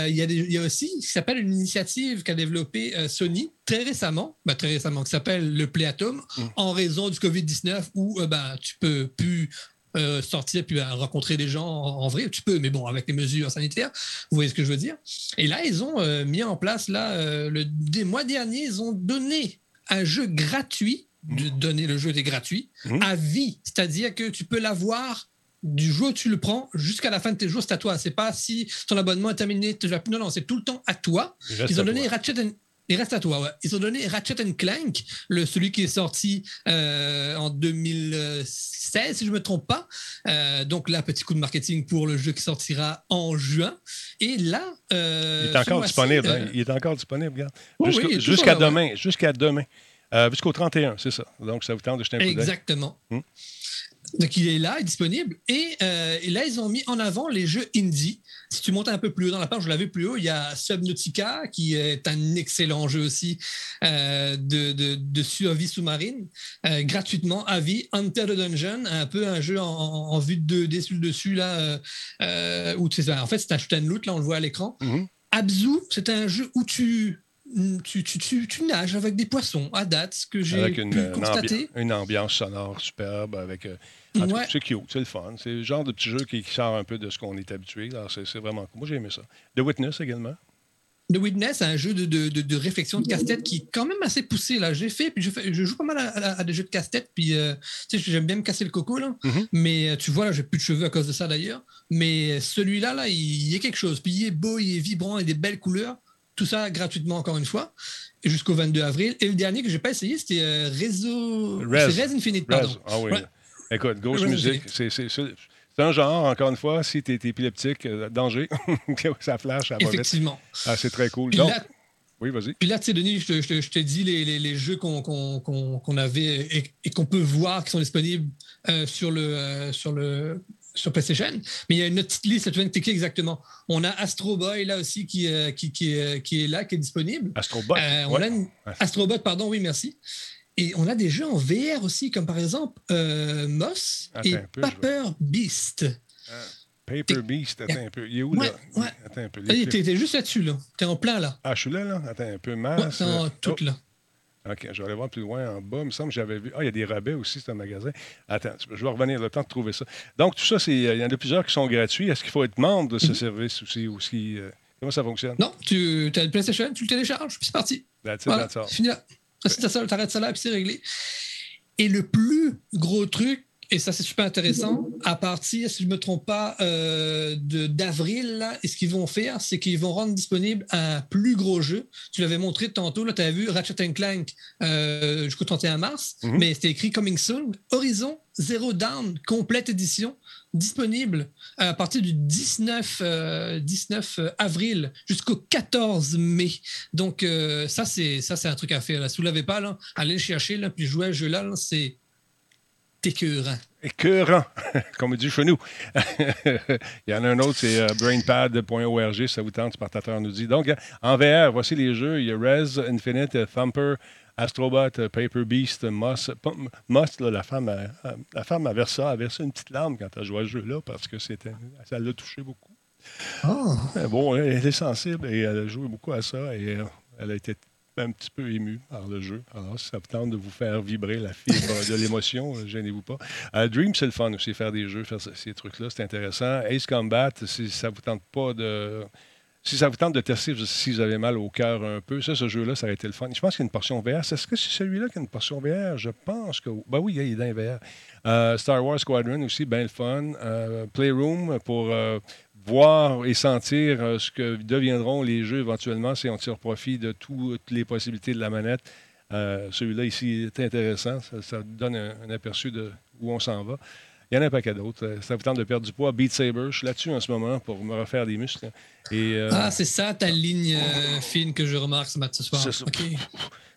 il y, a des- il y a aussi ce qui s'appelle une initiative qu'a développée euh, Sony très récemment, ben, très récemment, qui s'appelle le Play Atom, Mm. en raison du Covid-19, où euh, ben, tu peux plus euh, sortir puis ben, rencontrer des gens en, en vrai. Tu peux, mais bon, avec les mesures sanitaires, vous voyez ce que je veux dire. Et là, ils ont euh, mis en place, là, euh, le des mois derniers, ils ont donné un jeu gratuit, de donner le jeu était gratuit, Mhm. à vie. C'est-à-dire que tu peux l'avoir du jour où tu le prends jusqu'à la fin de tes jours, c'est à toi. C'est pas si ton abonnement est terminé, tu. Non, non, c'est tout le temps à toi. Ils ont donné. Ratchet and- Il reste à toi, ouais. Ils ont donné Ratchet and Clank, le, celui qui est sorti euh, en 2016, si je ne me trompe pas. Euh, donc là, petit coup de marketing pour le jeu qui sortira en juin. Et là... euh, Il est encore disponible. euh, hein. Il est encore disponible, regarde. Oui, Jusqu'à oui, ouais. demain. Jusqu'à demain. Euh, Jusqu'au 31, c'est ça. Donc, ça vous tente de jeter un coup d'œil. Exactement. Hmm. Donc, il est là, il est disponible. Et, euh, et là, ils ont mis en avant les jeux indie. Si tu montes un peu plus haut dans la page, je l'avais plus haut, il y a Subnautica, qui est un excellent jeu aussi euh, de, de, de survie sous-marine, euh, gratuitement à vie. Hunter the Dungeon, un peu un jeu en, vue de 2D sur le dessus, là, où tu sais, en fait, c'est un shoot and loot, là, on le voit à l'écran. Mhm. Abzu, c'est un jeu où tu, tu, tu, tu, tu nages avec des poissons, à date, ce que j'ai pu une constater. ambi- une ambiance sonore superbe. Avec, euh, en tout cas, Ouais. C'est cute, c'est le fun. C'est le genre de petit jeu qui, qui sort un peu de ce qu'on est habitué. Alors, C'est vraiment cool. Moi, j'ai aimé ça. The Witness également. The Witness, un jeu de, de, de, de réflexion de casse-tête qui est quand même assez poussé. Là, j'ai fait, puis je, fais- je joue pas mal à, à- à des jeux de casse-tête, puis euh, tu sais, j'aime bien me casser le coco là. Mhm. Mais euh, tu vois là, j'ai plus de cheveux à cause de ça d'ailleurs. Mais celui-là, là, il, il y a quelque chose. Puis il est beau, il est vibrant, et des belles couleurs. Tout ça gratuitement encore une fois, jusqu'au 22 avril. Et le dernier que j'ai pas essayé, c'était euh, Réseau, Res. c'est Res Infinite, Res. pardon. Ah oui. Écoute, Ghost Music, c'est un genre, encore une fois, si tu es épileptique, euh, danger. ça flash, ça va vite. Effectivement. Ah, c'est très cool. Puis Donc, là, oui, vas-y. Puis là, tu sais, Denis, je te, je je te dis les, les- les jeux qu'on qu'on- qu'on- qu'on avait et, et qu'on peut voir qui sont disponibles euh, sur, le, euh, sur, le, sur PlayStation. Mais il y a une autre petite liste, tu viens de exactement. On a Astro Boy là aussi qui, qui, qui, est, qui est là, qui est disponible. Astrobot. Euh, on Ouais. a une- Astrobot, pardon, oui, merci. Et on a des jeux en VR aussi, comme par exemple euh, Moss Attends et peu, Paper Beast. Paper Beast, attends un peu. Il est où, Ouais, là? ouais. Attends un peu. Les T'es juste là-dessus, là. T'es en plein là. Ah, je suis là, là? Attends un peu. Ouais, Masse. t'es en euh, tout oh, là. OK, je vais aller voir plus loin en bas. Il me semble que j'avais vu. Ah, il y a des rabais aussi, c'est un magasin. Attends, je vais revenir le temps de trouver ça. Donc, tout ça, c'est. Il y en a plusieurs qui sont gratuits. Est-ce qu'il faut être membre de ce Mhm. service aussi? aussi euh, comment ça fonctionne? Non, tu as le PlayStation, tu le télécharges, puis c'est parti. That's it, Voilà, that's all. fini là. T'arrêtes ça là, puis c'est réglé. Et le plus gros truc, et ça c'est super intéressant, à partir, si je ne me trompe pas, euh, de- d'avril, et ce qu'ils vont faire, c'est qu'ils vont rendre disponible un plus gros jeu. Tu l'avais montré tantôt, là, tu as vu Ratchet Clank euh, jusqu'au 31 mars, Mhm. mais c'était écrit Coming Soon. Horizon Zero Down, complète édition, disponible à partir du 19, euh, 19 avril jusqu'au 14 mai. Donc, euh, ça, c'est ça, c'est un truc à faire. Là. Si vous ne l'avez pas, allez le chercher, puis jouer à ce jeu-là, là, c'est écœurant. Écœurant, comme on dit chez nous. Il y en a un autre, c'est euh, brainpad.org, ça vous tente, Spartateur nous dit. Donc, euh, en VR, voici les jeux. Il y a Res, Infinite, euh, Thumper, Astrobot, euh, Paper Beast, Moss. Moss, là, la femme, euh, la femme a versé, a versé une petite larme quand elle jouait à ce jeu-là parce que c'était, ça l'a touché beaucoup. Euh, Bon, elle est sensible et elle a joué beaucoup à ça et euh, elle a été un petit peu émue par le jeu. Alors, si ça vous tente de vous faire vibrer la fibre de l'émotion, euh, gênez-vous pas. Dream, c'est le fun aussi, faire des jeux, faire ce- ces trucs-là, c'est intéressant. Ace Combat, si ça vous tente pas de... Si ça vous tente de tester si vous avez mal au cœur un peu, ça, ce jeu-là, ça aurait été le fun. Je pense qu'il y a une portion VR. Est-ce que c'est celui-là qui a une portion VR? Je pense que... Ben oui, il est dans les VR. Euh, Star Wars Squadron aussi, bien le fun. Euh, Playroom pour euh, voir et sentir ce que deviendront les jeux éventuellement si on tire profit de toutes les possibilités de la manette. Celui-là ici est intéressant. Ça, donne un aperçu de où on s'en va. Il y en a un paquet d'autres. Euh, Ça vous tente de perdre du poids. Beat Saber, je suis là-dessus en ce moment pour me refaire des muscles. Et, euh, Ah, c'est ça ta ligne euh, fine que je remarque ce matin ce soir. C'est ça. OK.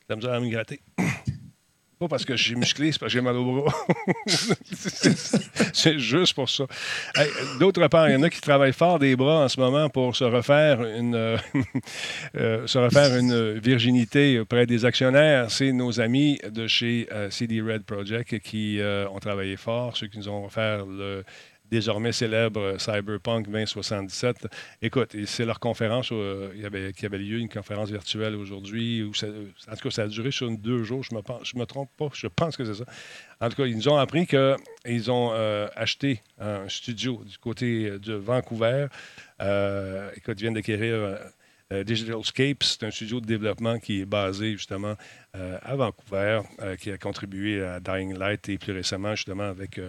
la misère à me gratter. Parce que j'ai musclé, c'est parce que j'ai mal au bras. c'est juste pour ça. D'autre part, il y en a qui travaillent fort des bras en ce moment pour se refaire une, euh, euh, se refaire une virginité auprès des actionnaires. C'est nos amis de chez euh, CD Red Project qui ont travaillé fort, ceux qui nous ont offert le désormais célèbre Cyberpunk 2077. Écoute, c'est leur conférence euh, il y avait, qui avait lieu, une conférence virtuelle aujourd'hui. en tout cas, ça a duré sur deux jours. Je me, je me trompe pas. Je pense que c'est ça. En tout cas, ils nous ont appris qu'ils ont euh, acheté un studio du côté de Vancouver. Euh, écoute, ils viennent d'acquérir Digital Scapes. C'est un studio de développement qui est basé justement à Vancouver, qui a contribué à Dying Light et plus récemment justement avec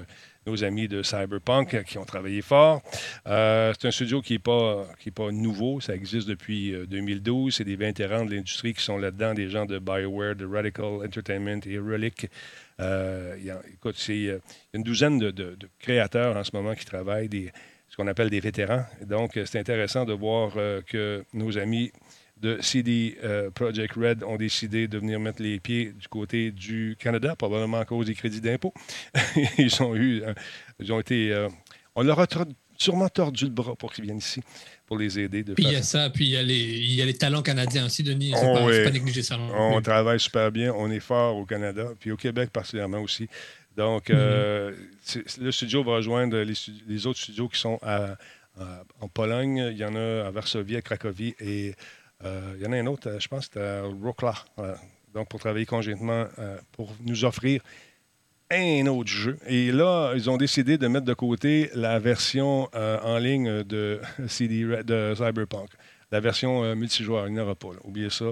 nos amis de Cyberpunk qui ont travaillé fort. Euh, c'est un studio qui n'est pas, pas nouveau, ça existe depuis 2012. Euh, c'est des vétérans de l'industrie qui sont là-dedans, des gens de BioWare, de Radical Entertainment et Relic. Euh, y a, écoute, c'est une douzaine de, créateurs en ce moment qui travaillent, ce qu'on appelle des vétérans. Donc, c'est intéressant de voir que nos amis de CD euh, Project Red ont décidé de venir mettre les pieds du côté du Canada, probablement à cause des crédits d'impôt. ils ont eu, euh, ils ont été, euh, on leur a sûrement tordu le bras pour qu'ils viennent ici, pour les aider. De puis il y a ça, puis il y a, les, il y a les talents canadiens aussi, Denis. Il ne faut, pas négliger ça. on travaille super bien, on est fort au Canada, puis au Québec particulièrement aussi. Donc, mm-hmm. le studio va rejoindre les, les, autres studios qui sont à, en Pologne. Il y en a à Varsovie, à Cracovie et il y en a un autre, euh, je pense, c'était Rokla. donc, pour travailler conjointement, euh, pour nous offrir un autre jeu. Et là, ils ont décidé de mettre de côté la version en ligne de, CD, de Cyberpunk. La version multijoueur, il n'y aura pas. Oubliez ça.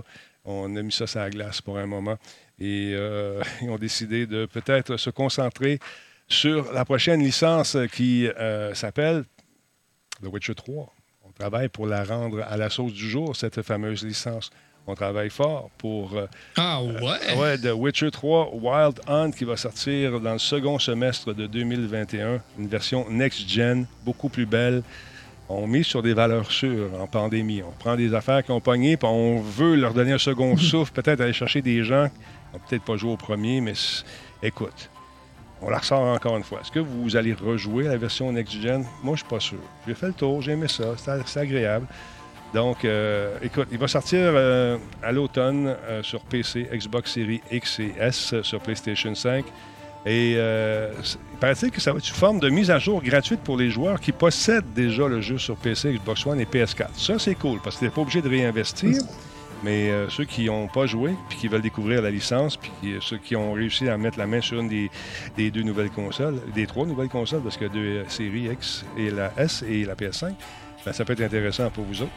On a mis ça sur la glace pour un moment. Et ils ont décidé de peut-être se concentrer sur la prochaine licence qui s'appelle The Witcher 3 travaille pour la rendre à la sauce du jour, cette fameuse licence. On travaille fort pour. Euh, ah ouais? Euh, ouais, The Witcher 3 Wild Hunt qui va sortir dans le second semestre de 2021. Une version next-gen, beaucoup plus belle. On mise sur des valeurs sûres en pandémie. On prend des affaires qui ont pogné, puis on veut leur donner un second souffle, peut-être aller chercher des gens qui n'ont peut-être pas joué au premier, mais écoute, on la ressort encore une fois. Est-ce que vous allez rejouer la version next-gen? Moi, je suis pas sûr. J'ai fait le tour, j'ai aimé ça, c'est agréable. Donc, euh, écoute, il va sortir euh, à l'automne euh, sur PC, Xbox Series X et S, sur PlayStation 5. Et il paraît-il que ça va être une forme de mise à jour gratuite pour les joueurs qui possèdent déjà le jeu sur PC, Xbox One et PS4. Ça, c'est cool parce que tu n'es pas obligé de réinvestir. Mais euh, ceux qui n'ont pas joué, puis qui veulent découvrir la licence, puis euh, ceux qui ont réussi à mettre la main sur une des, deux nouvelles consoles, des trois nouvelles consoles, parce que deux euh, séries X et la S et la PS5, ben, ça peut être intéressant pour vous autres.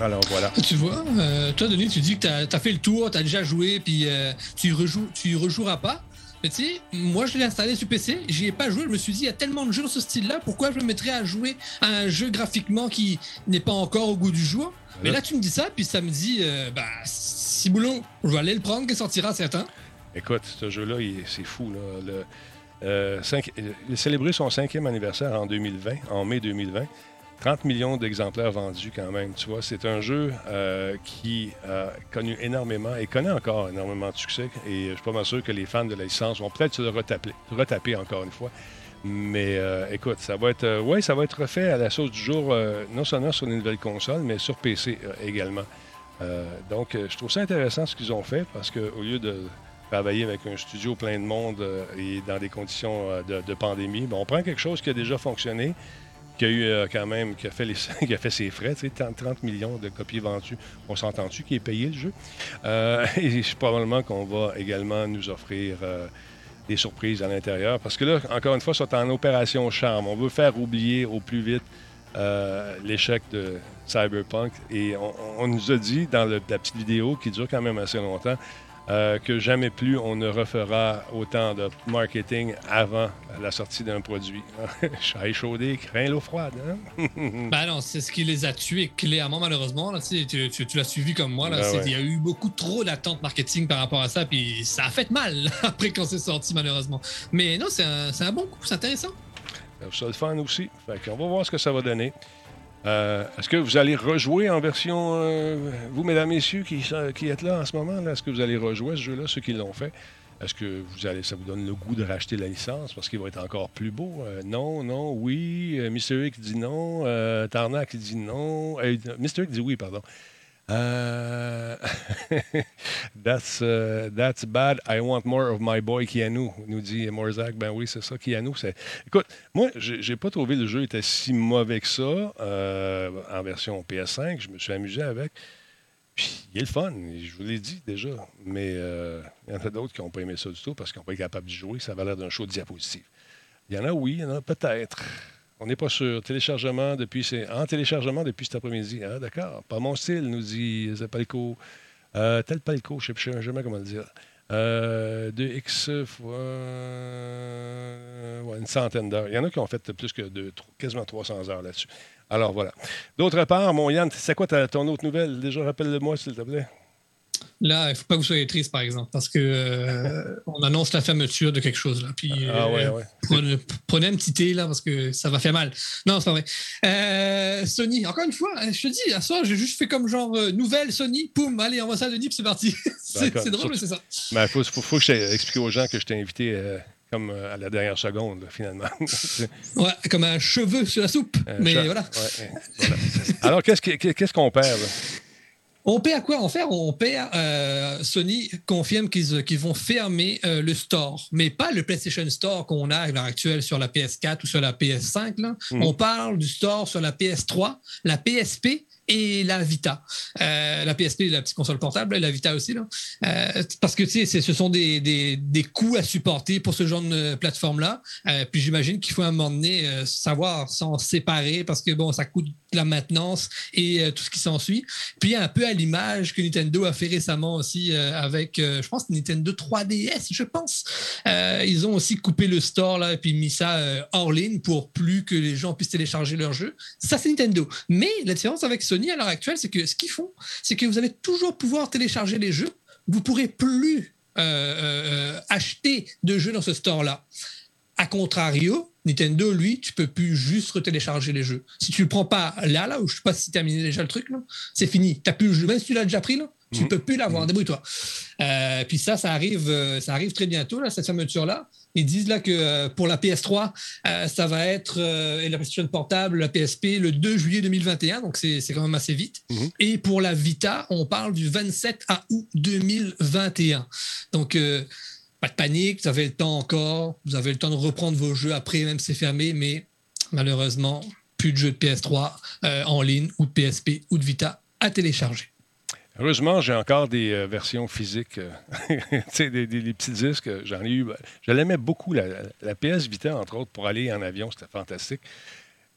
Alors voilà. Tu vois, toi, Denis, tu dis que tu as, fait le tour, tu as déjà joué, puis tu, rejoues, tu rejoueras pas? Mais tu sais, moi je l'ai installé sur PC, j'y ai pas joué, je me suis dit, il y a tellement de jeux de ce style-là, pourquoi je me mettrais à jouer à un jeu graphiquement qui n'est pas encore au goût du jour? Mais là, tu me dis ça, puis ça me dit, euh, bah, si boulot, je vais aller le prendre, qu'il sortira certain. Écoute, ce jeu-là, c'est fou. Là. Le, euh, il a célébré son cinquième anniversaire en 2020, en mai 2020. 30 millions d'exemplaires vendus quand même. Tu vois, c'est un jeu euh, qui a connu énormément et connaît encore énormément de succès. Et je suis pas mal sûr que les fans de la licence vont peut-être se le retaper, retaper encore une fois. Mais euh, écoute, ça va être, euh, ouais, ça va être refait à la sauce du jour, non seulement sur une nouvelle console, mais sur PC également. donc, je trouve ça intéressant ce qu'ils ont fait parce qu'au lieu de travailler avec un studio plein de monde et dans des conditions de, pandémie, ben, on prend quelque chose qui a déjà fonctionné qui a eu euh, quand même, qui a fait, les, qui a fait ses frais, tu sais, 30 millions de copies vendues. On s'entend-tu qui est payé le jeu? Euh, et probablement qu'on va également nous offrir euh, des surprises à l'intérieur. Parce que là, encore une fois, c'est en opération charme. On veut faire oublier au plus vite l'échec de Cyberpunk. Et on, nous a dit dans la petite vidéo qui dure quand même assez longtemps euh, que jamais plus on ne refera autant de marketing avant la sortie d'un produit. Chat chaudé, craint l'eau froide. Hein? ben non, c'est ce qui les a tués clairement, malheureusement. Là, tu, tu, l'as suivi comme moi. Là, ben Il y a eu beaucoup trop d'attentes marketing par rapport à ça, puis ça a fait mal après quand c'est sorti, malheureusement. Mais non, c'est un, un, bon coup, c'est intéressant. Ça le fun aussi. Fait on va voir ce que ça va donner. Euh, est-ce que vous allez rejouer en version, euh, vous, mesdames, messieurs, qui, qui, êtes là en ce moment, est-ce que vous allez rejouer ce jeu-là, ceux qui l'ont fait? Est-ce que vous allez, ça vous donne le goût de racheter la licence parce qu'il va être encore plus beau? Euh, non, non, oui. Mr. X dit non. Tarnac dit non. X dit oui, pardon. that's, that's bad. I want more of my boy Keanu, nous dit Morzak. Ben oui, c'est ça, Keanu. Écoute, moi, j'ai pas trouvé le jeu était si mauvais que ça en version PS5. Je me suis amusé avec. Puis, il est le fun, je vous l'ai dit déjà. Mais euh, il y en a d'autres qui n'ont pas aimé ça du tout parce qu'ils n'ont pas été capables de jouer. Ça avait l'air d'un show de diapositive. Il y en a, oui, il y en a peut-être. On n'est pas sûr. Téléchargement depuis. En téléchargement depuis cet après-midi. Ah, d'accord? Pas mon style, nous dit Zapalco. Euh, tel Palco, je ne sais jamais comment le dire. Euh, 2x fois une centaine d'heures. Il y en a qui ont fait plus que deux, quasiment 300 heures là-dessus. Alors voilà. D'autre part, mon Yann, c'est quoi ton autre nouvelle? Déjà, rappelle-le-moi, s'il te plaît. Là, il ne faut pas que vous soyez triste, par exemple, parce que euh, on annonce la fermeture de quelque chose. Là. Puis, ah, ouais, euh, ouais. Prenez, un petit thé, là, parce que ça va faire mal. Non, c'est pas vrai. Euh, Sony, encore une fois, je te dis, à soir, j'ai juste fait comme genre nouvelle Sony, poum, allez, on va ça, Denis, puis c'est parti. c'est drôle, c'est ça. Il faut, faut, que j'explique aux gens que je t'ai invité comme euh, à la dernière seconde, finalement. ouais, comme un cheveu sur la soupe. mais voilà. Alors, qu'est-ce qu'on perd? On perd quoi On perd, on perd. Euh, Sony confirme qu'ils vont fermer euh, le store, mais pas le PlayStation Store qu'on a à l'heure actuelle sur la PS4 ou sur la PS5. Là. Hmm. On parle du store sur la PS3, la PSP et la Vita. Euh, la PSP, la petite console portable, la Vita aussi. Là. Euh, parce que tu sais, ce sont des, des, des, coûts à supporter pour ce genre de plateforme-là. Euh, puis j'imagine qu'il faut à un moment donné savoir s'en séparer parce que bon, ça coûte la maintenance et tout ce qui s'ensuit. Puis un peu à l'image que Nintendo a fait récemment aussi avec, je pense, Nintendo 3DS, je pense. ils ont aussi coupé le store là, et puis mis ça hors ligne pour plus que les gens puissent télécharger leurs jeux. Ça, c'est Nintendo. Mais la différence avec Sony, à l'heure actuelle, c'est que ce qu'ils font, c'est que vous allez toujours pouvoir télécharger les jeux. Vous pourrez plus euh, euh, acheter de jeux dans ce store-là. A contrario, Nintendo, lui, tu peux plus juste télécharger les jeux. Si tu le prends pas là, là, où je sais pas si tu terminé déjà le truc, c'est fini. As plus le jeu. Même si tu l'as déjà pris, là, tu ne mhm. peux plus l'avoir. Mhm. Débrouille-toi. Euh, puis ça, ça arrive, ça arrive très bientôt, là, cette fermeture-là. Ils disent là que euh, pour la PS3, euh, ça va être, euh, et la PlayStation portable, la PSP, le 2 juillet 2021, donc c'est quand même assez vite. Mhm. Et pour la Vita, on parle du 27 à août 2021. Donc, pas de panique, vous avez le temps encore, vous avez le temps de reprendre vos jeux après, même si c'est fermé, mais malheureusement, plus de jeux de PS3 en ligne ou de PSP ou de Vita à télécharger. Heureusement, j'ai encore des euh, versions physiques, euh, sais, des, petits disques. J'en ai eu. Ben, je l'aimais beaucoup, la, PS Vita, entre autres, pour aller en avion. C'était fantastique.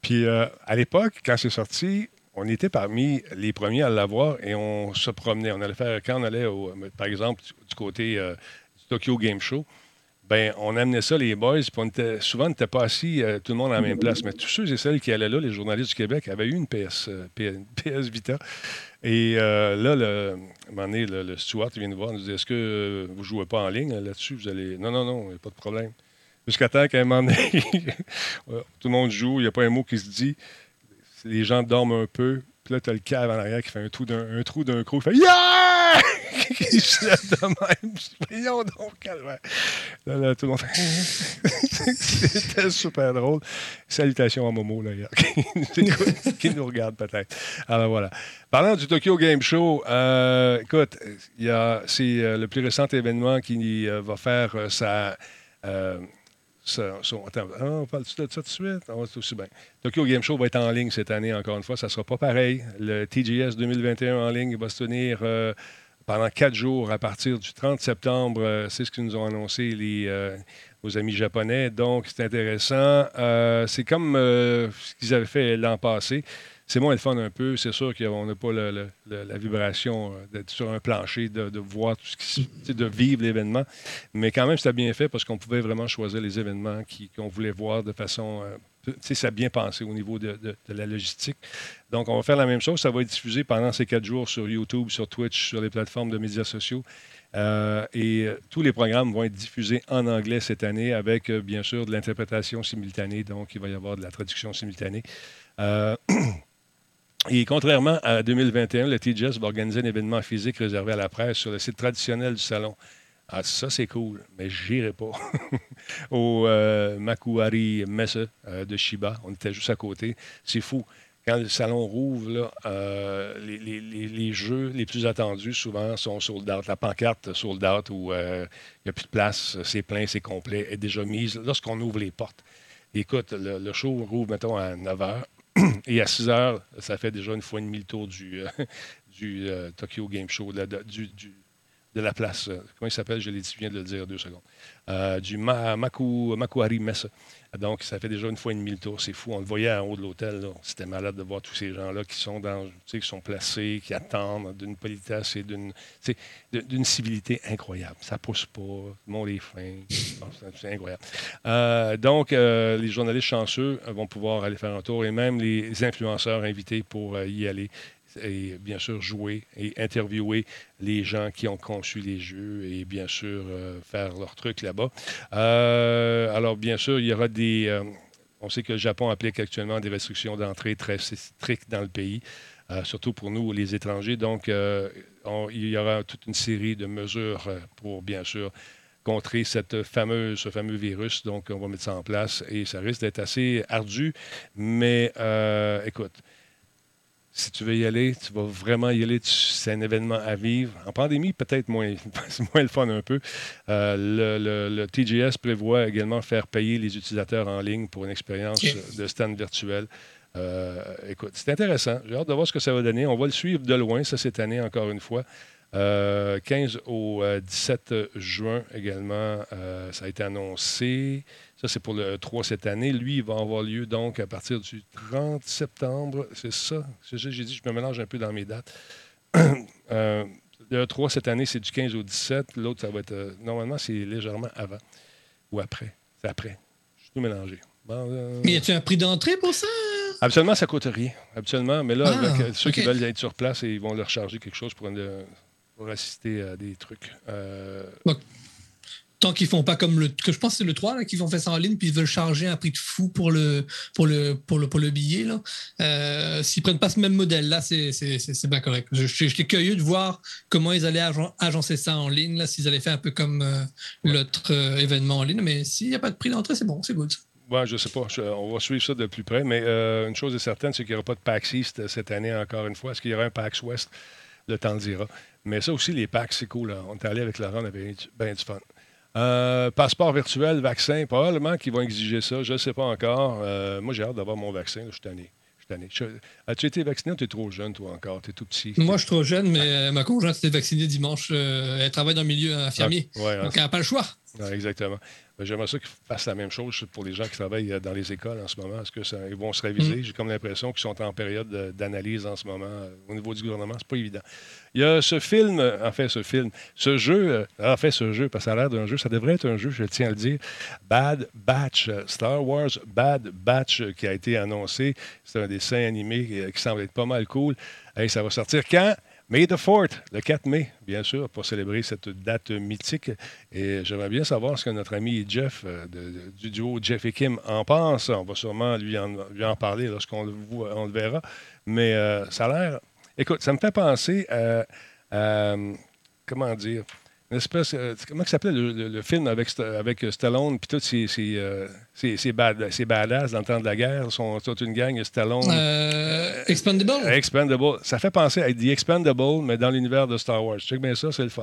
Puis euh, à l'époque, quand c'est sorti, on était parmi les premiers à l'avoir et on se promenait. On allait faire, quand on allait, par exemple, du, côté du Tokyo Game Show, ben, on amenait ça, les boys, puis souvent, on n'était pas assis tout le monde à la même place. Mais tous ceux et celles qui allaient là, les journalistes du Québec, avaient eu une PS, PS Vita. Et euh, là, le, à un moment donné, le, steward vient nous voir, nous dit Est-ce que euh, vous ne jouez pas en ligne là-dessus? Vous allez. Non, non, non, il n'y a pas de problème. Jusqu'à temps qu'à un moment donné, tout le monde joue, il n'y a pas un mot qui se dit. Les gens dorment un peu, puis là, tu as le cave en arrière qui fait un, trou d'un, un trou d'un croc, il fait Yeah! De même. Donc. Là, tout le monde. C'était super drôle. Salutations à Momo, là, qui nous regarde peut-être. Alors voilà. Parlant du Tokyo Game Show, euh, écoute, c'est euh, le plus récent événement qui euh, va faire sa. attends, ah, on parle de ça tout de suite? On va aussi bien. Tokyo Game Show va être en ligne cette année, encore une fois. Ça ne sera pas pareil. Le TGS 2021 en ligne va se tenir pendant quatre jours à partir du 30 septembre. Euh, c'est ce que nous ont annoncé les, euh, nos amis japonais. Donc, c'est intéressant. Euh, c'est comme ce qu'ils avaient fait l'an passé. C'est moins le fun un peu. C'est sûr qu'on n'a pas la vibration d'être sur un plancher, de, voir tout ce qui de vivre l'événement. Mais quand même, c'était bien fait parce qu'on pouvait vraiment choisir les événements qu'on voulait voir de façon ça a bien pensé au niveau de, la logistique. Donc, on va faire la même chose. Ça va être diffusé pendant ces quatre jours sur YouTube, sur Twitch, sur les plateformes de médias sociaux. Euh, et euh, tous les programmes vont être diffusés en anglais cette année avec, euh, bien sûr, de l'interprétation simultanée. Donc, il va y avoir de la traduction simultanée. et contrairement à 2021, le TGS va organiser un événement physique réservé à la presse sur le site traditionnel du salon Ah, ça, c'est cool, mais j'irai pas. Au euh, Makuhari Messe euh, de Shiba, on était juste à côté. C'est fou. Quand le salon rouvre, euh, les, les- les- jeux les plus attendus, souvent, sont sold out. La pancarte sold out où euh, il n'y a plus de place, c'est plein, c'est complet, est déjà mise. Lorsqu'on ouvre les portes, écoute, le, show rouvre, mettons, à 9 h. Et à 6 h, ça fait déjà une fois et demie le tour du, du Tokyo Game Show, de la place. euh, comment il s'appelle Je dit, je viens de le dire deux secondes. Euh, du Ma- Maku, Makuhari Messe. Donc, ça fait déjà une fois et demie le tour. C'est fou. On le voyait en haut de l'hôtel. C'était malade de voir tous ces gens-là qui sont dans, qui sont placés, qui attendent d'une politesse et d'une, civilité incroyable. Ça pousse pas. Le monde est fin. C'est- incroyable. Euh, donc, les journalistes chanceux vont pouvoir aller faire un tour et même les influenceurs invités pour y aller et bien sûr jouer et interviewer les gens qui ont conçu les jeux et bien sûr euh, faire leur truc là-bas. Euh, alors bien sûr, il y aura des... euh, on sait que le Japon applique actuellement des restrictions d'entrée très strictes dans le pays, surtout pour nous, les étrangers. Donc, on- il y aura toute une série de mesures pour bien sûr contrer cette fameuse, ce fameux virus. Donc, on va mettre ça en place et ça risque d'être assez ardu. Mais écoute, si tu veux y aller, tu vas vraiment y aller. C'est un événement à vivre. En pandémie, peut-être moins, moins le fun un peu. Euh, le, le- le TGS prévoit également faire payer les utilisateurs en ligne pour une expérience de stand virtuel. Euh, écoute, c'est intéressant. J'ai hâte de voir ce que ça va donner. On va le suivre de loin, ça, cette année, encore une fois. Euh, 15 au euh, 17 juin également, ça a été annoncé. Ça, c'est pour le 3 cette année. Lui, il va avoir lieu donc à partir du 30 septembre. C'est ça? C'est ça que j'ai dit, je me mélange un peu dans mes dates. Euh, le 3 cette année, c'est du 15 au 17. L'autre, ça va être. euh, normalement, c'est légèrement avant ou après. C'est après. Je suis tout mélangé. Bon, euh, Mais y a-tu un prix d'entrée pour ça? Habituellement, ça coûte rien. Habituellement, mais là, Ah, avec, euh, ceux qui veulent être sur place, ils vont leur charger quelque chose pour, une- pour assister à des trucs. Euh, Tant qu'ils font pas comme le. que je pense que c'est le 3 là, qui vont faire ça en ligne, puis ils veulent charger un prix de fou pour le, pour le, pour le, pour le billet. là. Euh, S'ils prennent pas ce même modèle là, c'est c'est- bien correct. J'étais curieux de voir comment ils allaient agen- agencer ça en ligne, là, s'ils allaient faire un peu comme euh, l'autre euh, événement en ligne. Mais s'il n'y a pas de prix d'entrée, c'est bon, c'est good. Ouais, je sais pas. Je- on va suivre ça de plus près. Mais euh, une chose est certaine, c'est qu'il n'y aura pas de PAX East cette année encore une fois. Est-ce qu'il y aura un PAX West? Le temps le dira. Mais ça aussi, les PAX, c'est cool. là. On est allé avec Laurent, on avait bien du fun. Euh, passeport virtuel, vaccin, probablement qu'ils vont exiger ça. Je ne sais pas encore. Euh, moi, j'ai hâte d'avoir mon vaccin. là. Je suis tanné. As-tu été vacciné ou tu es trop jeune, toi, encore? Tu es tout petit. Moi, je suis trop jeune, mais euh, ma conjointe s'était vaccinée dimanche. euh, elle travaille dans le milieu infirmier. Ah, ouais, Donc, elle n'a pas le choix. Exactement. Ben, J'aimerais ça qu'ils fassent la même chose pour les gens qui travaillent euh, dans les écoles en ce moment. Est-ce que ça, ils vont se réviser? J'ai comme l'impression qu'ils sont en période de- d'analyse en ce moment euh, au niveau du gouvernement. C'est pas évident. Il y a ce film, euh, en fait, ce film, ce jeu, en fait, ce jeu, parce que ça a l'air d'un jeu, ça devrait être un jeu, je tiens à le dire, Bad Batch, Star Wars Bad Batch, qui a été annoncé. C'est un dessin animé qui semble être pas mal cool. Hey, ça va sortir quand? May the 4th, le 4 mai, bien sûr, pour célébrer cette date mythique. Et j'aimerais bien savoir ce que notre ami Jeff, euh, du duo Jeff et Kim, en pense. On va sûrement lui en, lui en parler lorsqu'on le, verra. Mais euh, ça a l'air. Écoute, ça me fait penser à, comment dire? Une espèce. euh, comment ça s'appelait le, le- le film avec, avec Stallone, puis tous ces, ces, euh, ces, ces bad- ces badass dans le temps de la guerre, Ils sont toute une gang, Stallone. Euh, Expandable? Expendable. Ça fait penser à The Expendable, mais dans l'univers de Star Wars. Check bien ça, c'est le fun.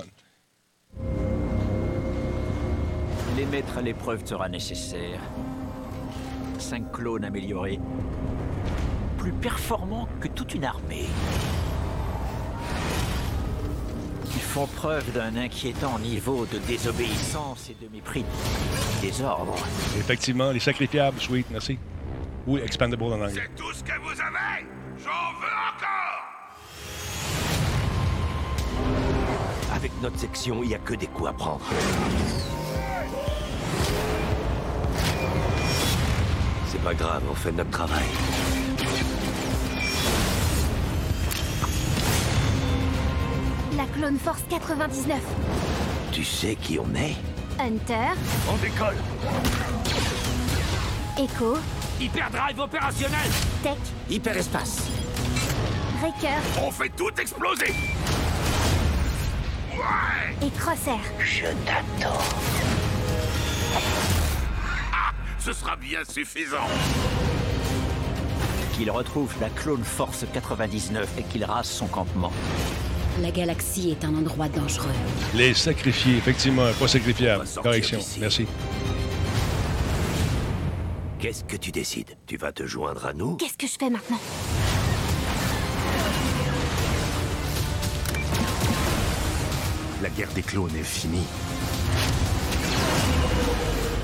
Les mettre à l'épreuve sera nécessaire. Cinq clones améliorés. Plus performants que toute une armée. Ils font preuve d'un inquiétant niveau de désobéissance et de mépris des ordres. Effectivement, les sacrifiables, sweet, merci. Ou Expendable en anglais. C'est tout ce que vous avez? J'en veux encore Avec notre section, il n'y a que des coups à prendre. C'est pas grave, on fait notre travail. La Clone Force 99. Tu sais qui on est? Hunter. On décolle Echo. Hyperdrive opérationnel Tech. Hyperespace. Wrecker. On fait tout exploser Et Crosshair. Je t'attends. Ce sera bien suffisant. Qu'il retrouve la clone Force 99 et qu'il rase son campement. La galaxie est un endroit dangereux. Les sacrifiés, effectivement, pas sacrifiables. Correction. d'ici. Merci. Qu'est-ce que tu décides? Tu vas te joindre à nous? Qu'est-ce que je fais maintenant? La guerre des clones est finie.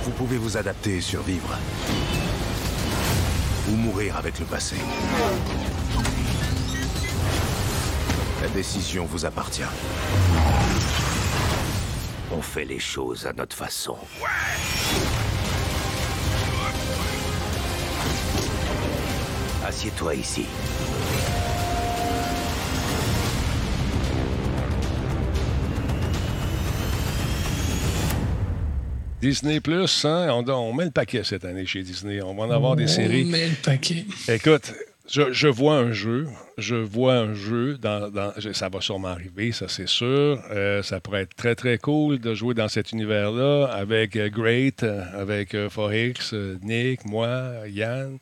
Vous pouvez vous adapter et survivre. Ou mourir avec le passé. La décision vous appartient. On fait les choses à notre façon. Assieds-toi ici. Disney Plus, hein, on, on met le paquet cette année chez Disney. On va en avoir des séries. On met le paquet. Écoute, je, je vois un jeu. Je vois un jeu. Dans, ça va sûrement arriver, ça c'est sûr. Euh, ça pourrait être très très cool de jouer dans cet univers-là avec euh, Great, euh, avec euh, Forex, Nick, moi, Yann.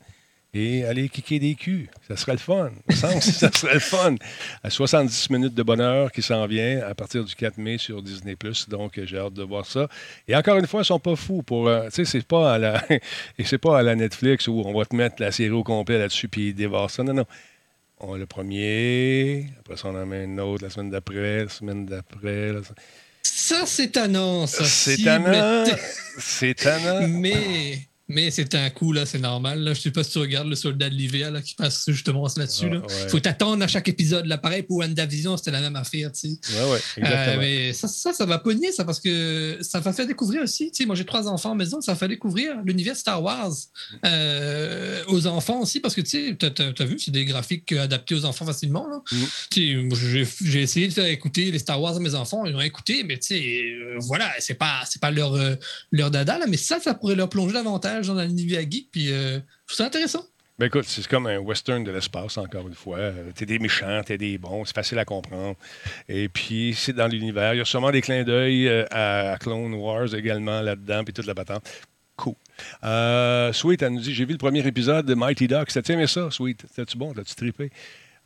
Et aller kicker des culs. Ça serait le fun. Que ça serait le fun. À 70 minutes de bonheur qui s'en vient à partir du 4 mai sur Disney+. Donc, j'ai hâte de voir ça. Et encore une fois, ils sont pas fous pour... euh, tu sais, c'est pas à la... Et c'est pas à la Netflix où on va te mettre la série au complet là-dessus puis ils dévorent ça. Non, non. On a le premier, après ça, on en met un autre la semaine d'après, la semaine d'après. la- Ça, c'est ça. C'est était- C'est tannant. Mais, mais c'est un coup, là, c'est normal. Là. Je sais pas si tu regardes le soldat de là, qui passe justement là-dessus. Ah, là. ouais. Faut t'attendre à chaque épisode. Là. Pareil pour WandaVision, c'était la même affaire. tu sais. Ouais, ouais, exactement. Euh, mais ça, ça, ça va pogner, ça, parce que ça va faire découvrir aussi. Tu sais, moi, j'ai trois enfants à maison, ça fait découvrir l'univers Star Wars euh, aux enfants aussi, parce que tu sais, t'as vu, c'est des graphiques adaptés aux enfants facilement. là. Tu sais, moi, j'ai essayé de faire écouter les Star Wars à mes enfants, ils ont écouté, mais tu sais, euh, voilà, c'est pas, c'est pas leur, leur dada, là, mais ça, ça pourrait leur plonger davantage dans l'univers geek, puis euh, je trouve ça intéressant. Ben écoute, c'est comme un western de l'espace, encore une fois. Euh, T'es des méchants, t'es des bons, c'est facile à comprendre. Et puis, c'est dans l'univers. Il y a sûrement des clins d'œil euh, à, Clone Wars également là-dedans, puis toute la patente. Cool. Euh, Sweet, elle nous dit J'ai vu le premier épisode de Mighty Ducks. T'as-tu aimé ça, Sweet? T'as-tu bon? T'as-tu trippé?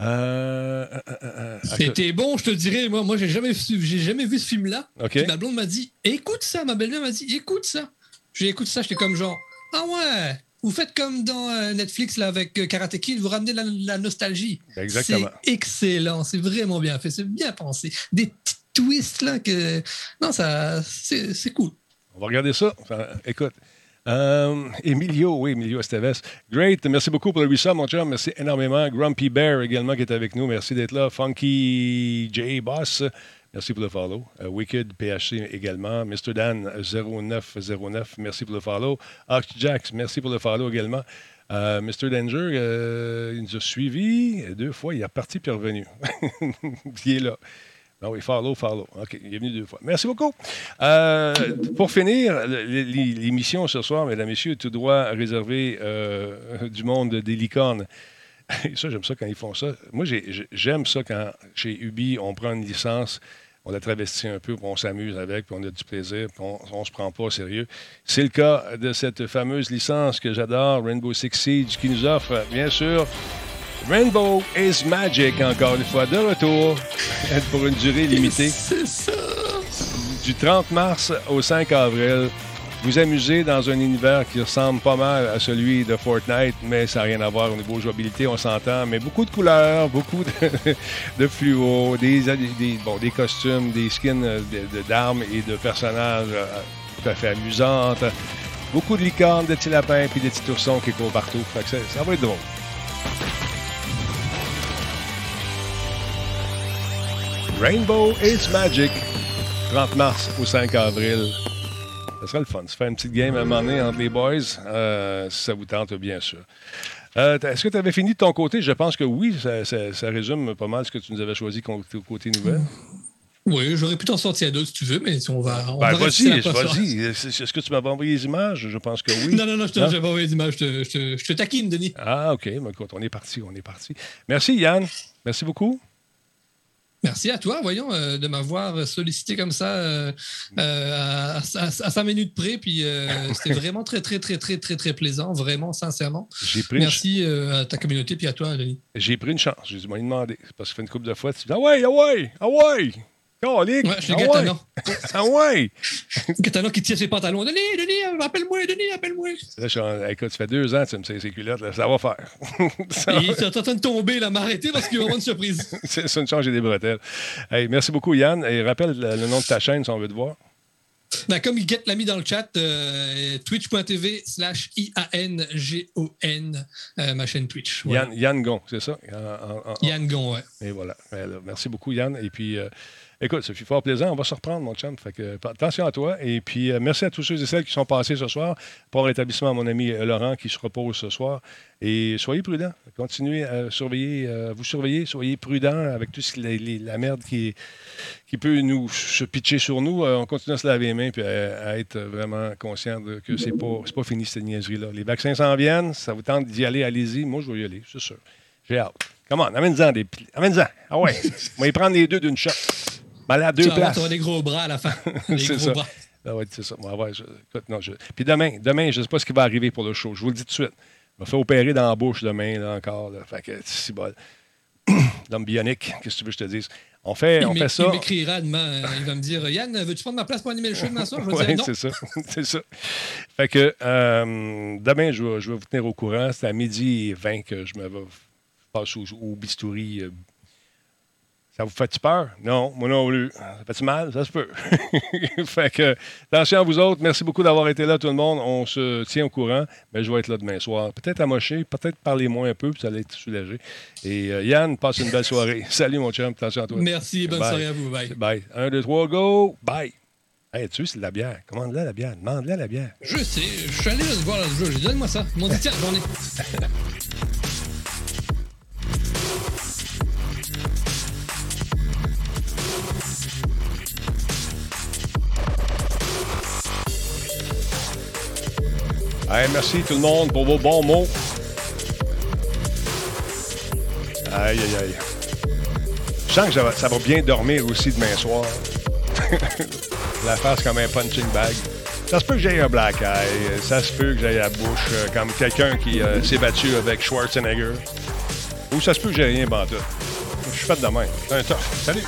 Euh, euh, C'était bon, je te dirais, moi, moi j'ai jamais, j'ai jamais vu ce film-là. Ma blonde m'a dit écoute ça, ma belle-mère m'a dit écoute ça. J'ai écouté ça, j'étais comme genre ah ouais, vous faites comme dans euh, Netflix là avec euh, Karate Kid, vous ramenez la, la nostalgie. Exactement. C'est excellent, c'est vraiment bien fait, c'est bien pensé. Des petits twists là que non ça c'est cool. On va regarder ça. Enfin, écoute. Euh, Emilio, oui, Emilio Esteves. Great, merci beaucoup pour le resub, mon chum. Merci énormément. Grumpy Bear également qui est avec nous. Merci d'être là. Funky J Boss, merci pour le follow. Euh, Wicked PHC également. Mr. Dan 0909, merci pour le follow. Ox Jax, merci pour le follow également. Euh, Mr. Danger, euh, il nous a suivis deux fois. Il est reparti puis revenu. il est là. Ah oui, follow, follow. OK, il est venu deux fois. Merci beaucoup. Euh, pour finir, l'émission ce soir, mesdames et messieurs, tout droit réservé du monde des licornes. Et ça, j'aime ça quand ils font ça. Moi, j'ai- j'ai- j'aime ça quand, chez Ubi, on prend une licence, on la travestit un peu, puis on s'amuse avec, puis on a du plaisir, puis on ne se prend pas au sérieux. C'est le cas de cette fameuse licence que j'adore, Rainbow Six Siege, qui nous offre, bien sûr, Rainbow is Magic, encore une fois, de retour, pour une durée limitée C'est ça. du 30 mars au 5 avril. Vous amusez dans un univers qui ressemble pas mal à celui de Fortnite, mais ça n'a rien à voir au niveau jouabilité, on s'entend. Mais beaucoup de couleurs, beaucoup de, de fluo, des, bon, des costumes, des skins euh, de- de- d'armes et de personnages euh, tout à fait amusantes. Beaucoup de licornes, de petits lapins puis des petits oursons qui courent partout. Ça, ça va être drôle. Rainbow is Magic. 30 mars au 5 avril. Serait le fun. Se faire une petite game à un moment donné entre les boys, euh, si ça vous tente, bien sûr. Euh, Est-ce que tu avais fini de ton côté? Je pense que oui. Ça, ça- ça résume pas mal ce que tu nous avais choisi côté, côté nouvelle. Oui, j'aurais pu t'en sortir d'autres si tu veux, mais on va. On Ben, vas-y. Est-ce que tu m'avais envoyé les images? Je pense que oui. Non, non, non, je pas envoyé je te, je, te, je te taquine, Denis. Ah, OK. Ben, écoute, on est parti, on est parti. Merci, Yann. Merci beaucoup. Merci à toi, voyons, euh, de m'avoir sollicité comme ça euh, euh, à, à, à 5 minutes près. Puis c'était vraiment très, très, très, très, très, très plaisant, vraiment, sincèrement. J'ai pris, Merci à ta communauté puis à toi, Denis. j'ai pris une chance. J'ai dû m'en demander. Parce que fait une couple de fois, tu dis Ah ouais, ah ouais, ah ouais. Calique, Ouais, je suis ah ouais, Gaëtanon. ah ouais. Gaëtanon qui tire ses pantalons. Denis, Denis, appelle-moi, Denis, appelle-moi. Écoute, ça fait deux ans que tu me sais ces culottes. là, ça va faire. Ça Il est en train de tomber, là, m'arrêter parce qu'il va avoir une surprise. C'est une chance, j'ai des bretelles. Hey, merci beaucoup, Yann. Et rappelle le, le nom de ta chaîne si on veut te voir. Ben, comme Guette l'a mis dans le chat, euh, twitch.tv slash I-A-N-G-O-N, euh, ma chaîne Twitch. Yann, Yann Gon, c'est ça? En- en- en- Yann Gon, ouais. Et voilà. Ben, merci beaucoup, Yann. Et puis, euh, écoute, ça fait fort plaisant. On va se reprendre, mon chum. Fait que, euh, attention à toi. Et puis, euh, merci à tous ceux et celles qui sont passés ce soir. Pour rétablissement à mon ami euh, Laurent qui se repose ce soir. Et soyez prudents. Continuez à surveiller, euh, vous surveiller. Soyez prudents avec toute la merde qui, qui peut nous se pitcher sur nous. Euh, on continue à se laver les mains et à, à être vraiment conscient de, que c'est pas, pas fini cette niaiserie-là. Les vaccins s'en viennent. Ça vous tente d'y aller, allez-y. Moi, je vais y aller, c'est sûr. J'ai hâte. Comment? Amène-en des Amène-en. Ah ouais. On va y prendre les deux d'une shot. M'aller à deux Tu places. t'auras des gros bras à la fin. C'est gros ça. bras. Ah ouais, c'est ça. Ouais, ouais, je- écoute, non, je- Puis demain, demain, je ne sais pas ce qui va arriver pour le show. Je vous le dis tout de suite. Je vais faire opérer dans la bouche demain, là, encore. Là. Fait que, c'est bol. L'homme bionique, qu'est-ce que tu veux que je te dise? On fait, Il on fait ça. Il m'écrira demain. euh, Il va me dire Yann, veux-tu prendre ma place pour animer le show demain soir Je vais c'est ça. c'est ça. Fait que euh, demain, je vais, je vais vous tenir au courant. C'est à midi et 20 que je me vais je passe au, au bistouri. Ça vous fait peur? Non, moi non plus. Ça fait mal? Ça se peut. fait que, attention à vous autres. Merci beaucoup d'avoir été là, tout le monde. On se tient au courant. Mais je vais être là demain soir. Peut-être amoché, peut-être parler moins un peu, puis ça allait être soulagé. Et euh, Yann, passe une belle soirée. Salut, mon chum. Attention à toi. Merci, bonne Bye. soirée à vous. Bye. Bye. Un, deux, trois, go. Bye. Hey, tu sais, c'est de la bière. Commande-la, la bière. Demande-la, la bière. Je sais, je suis allé le voir le jeu. J'ai dit, donne-moi ça. M'ont dit, tiens, j'en ai. Merci tout le monde pour vos bons mots. Aïe, aïe, aïe. Je sens que ça va, bien dormir aussi demain soir. la face comme un punching bag. Ça se peut que j'aille un black eye. Ça se peut que j'aille la bouche euh, comme quelqu'un qui euh, s'est battu avec Schwarzenegger. Ou ça se peut que j'ai rien bantu. Je suis fait de même. Un. Salut!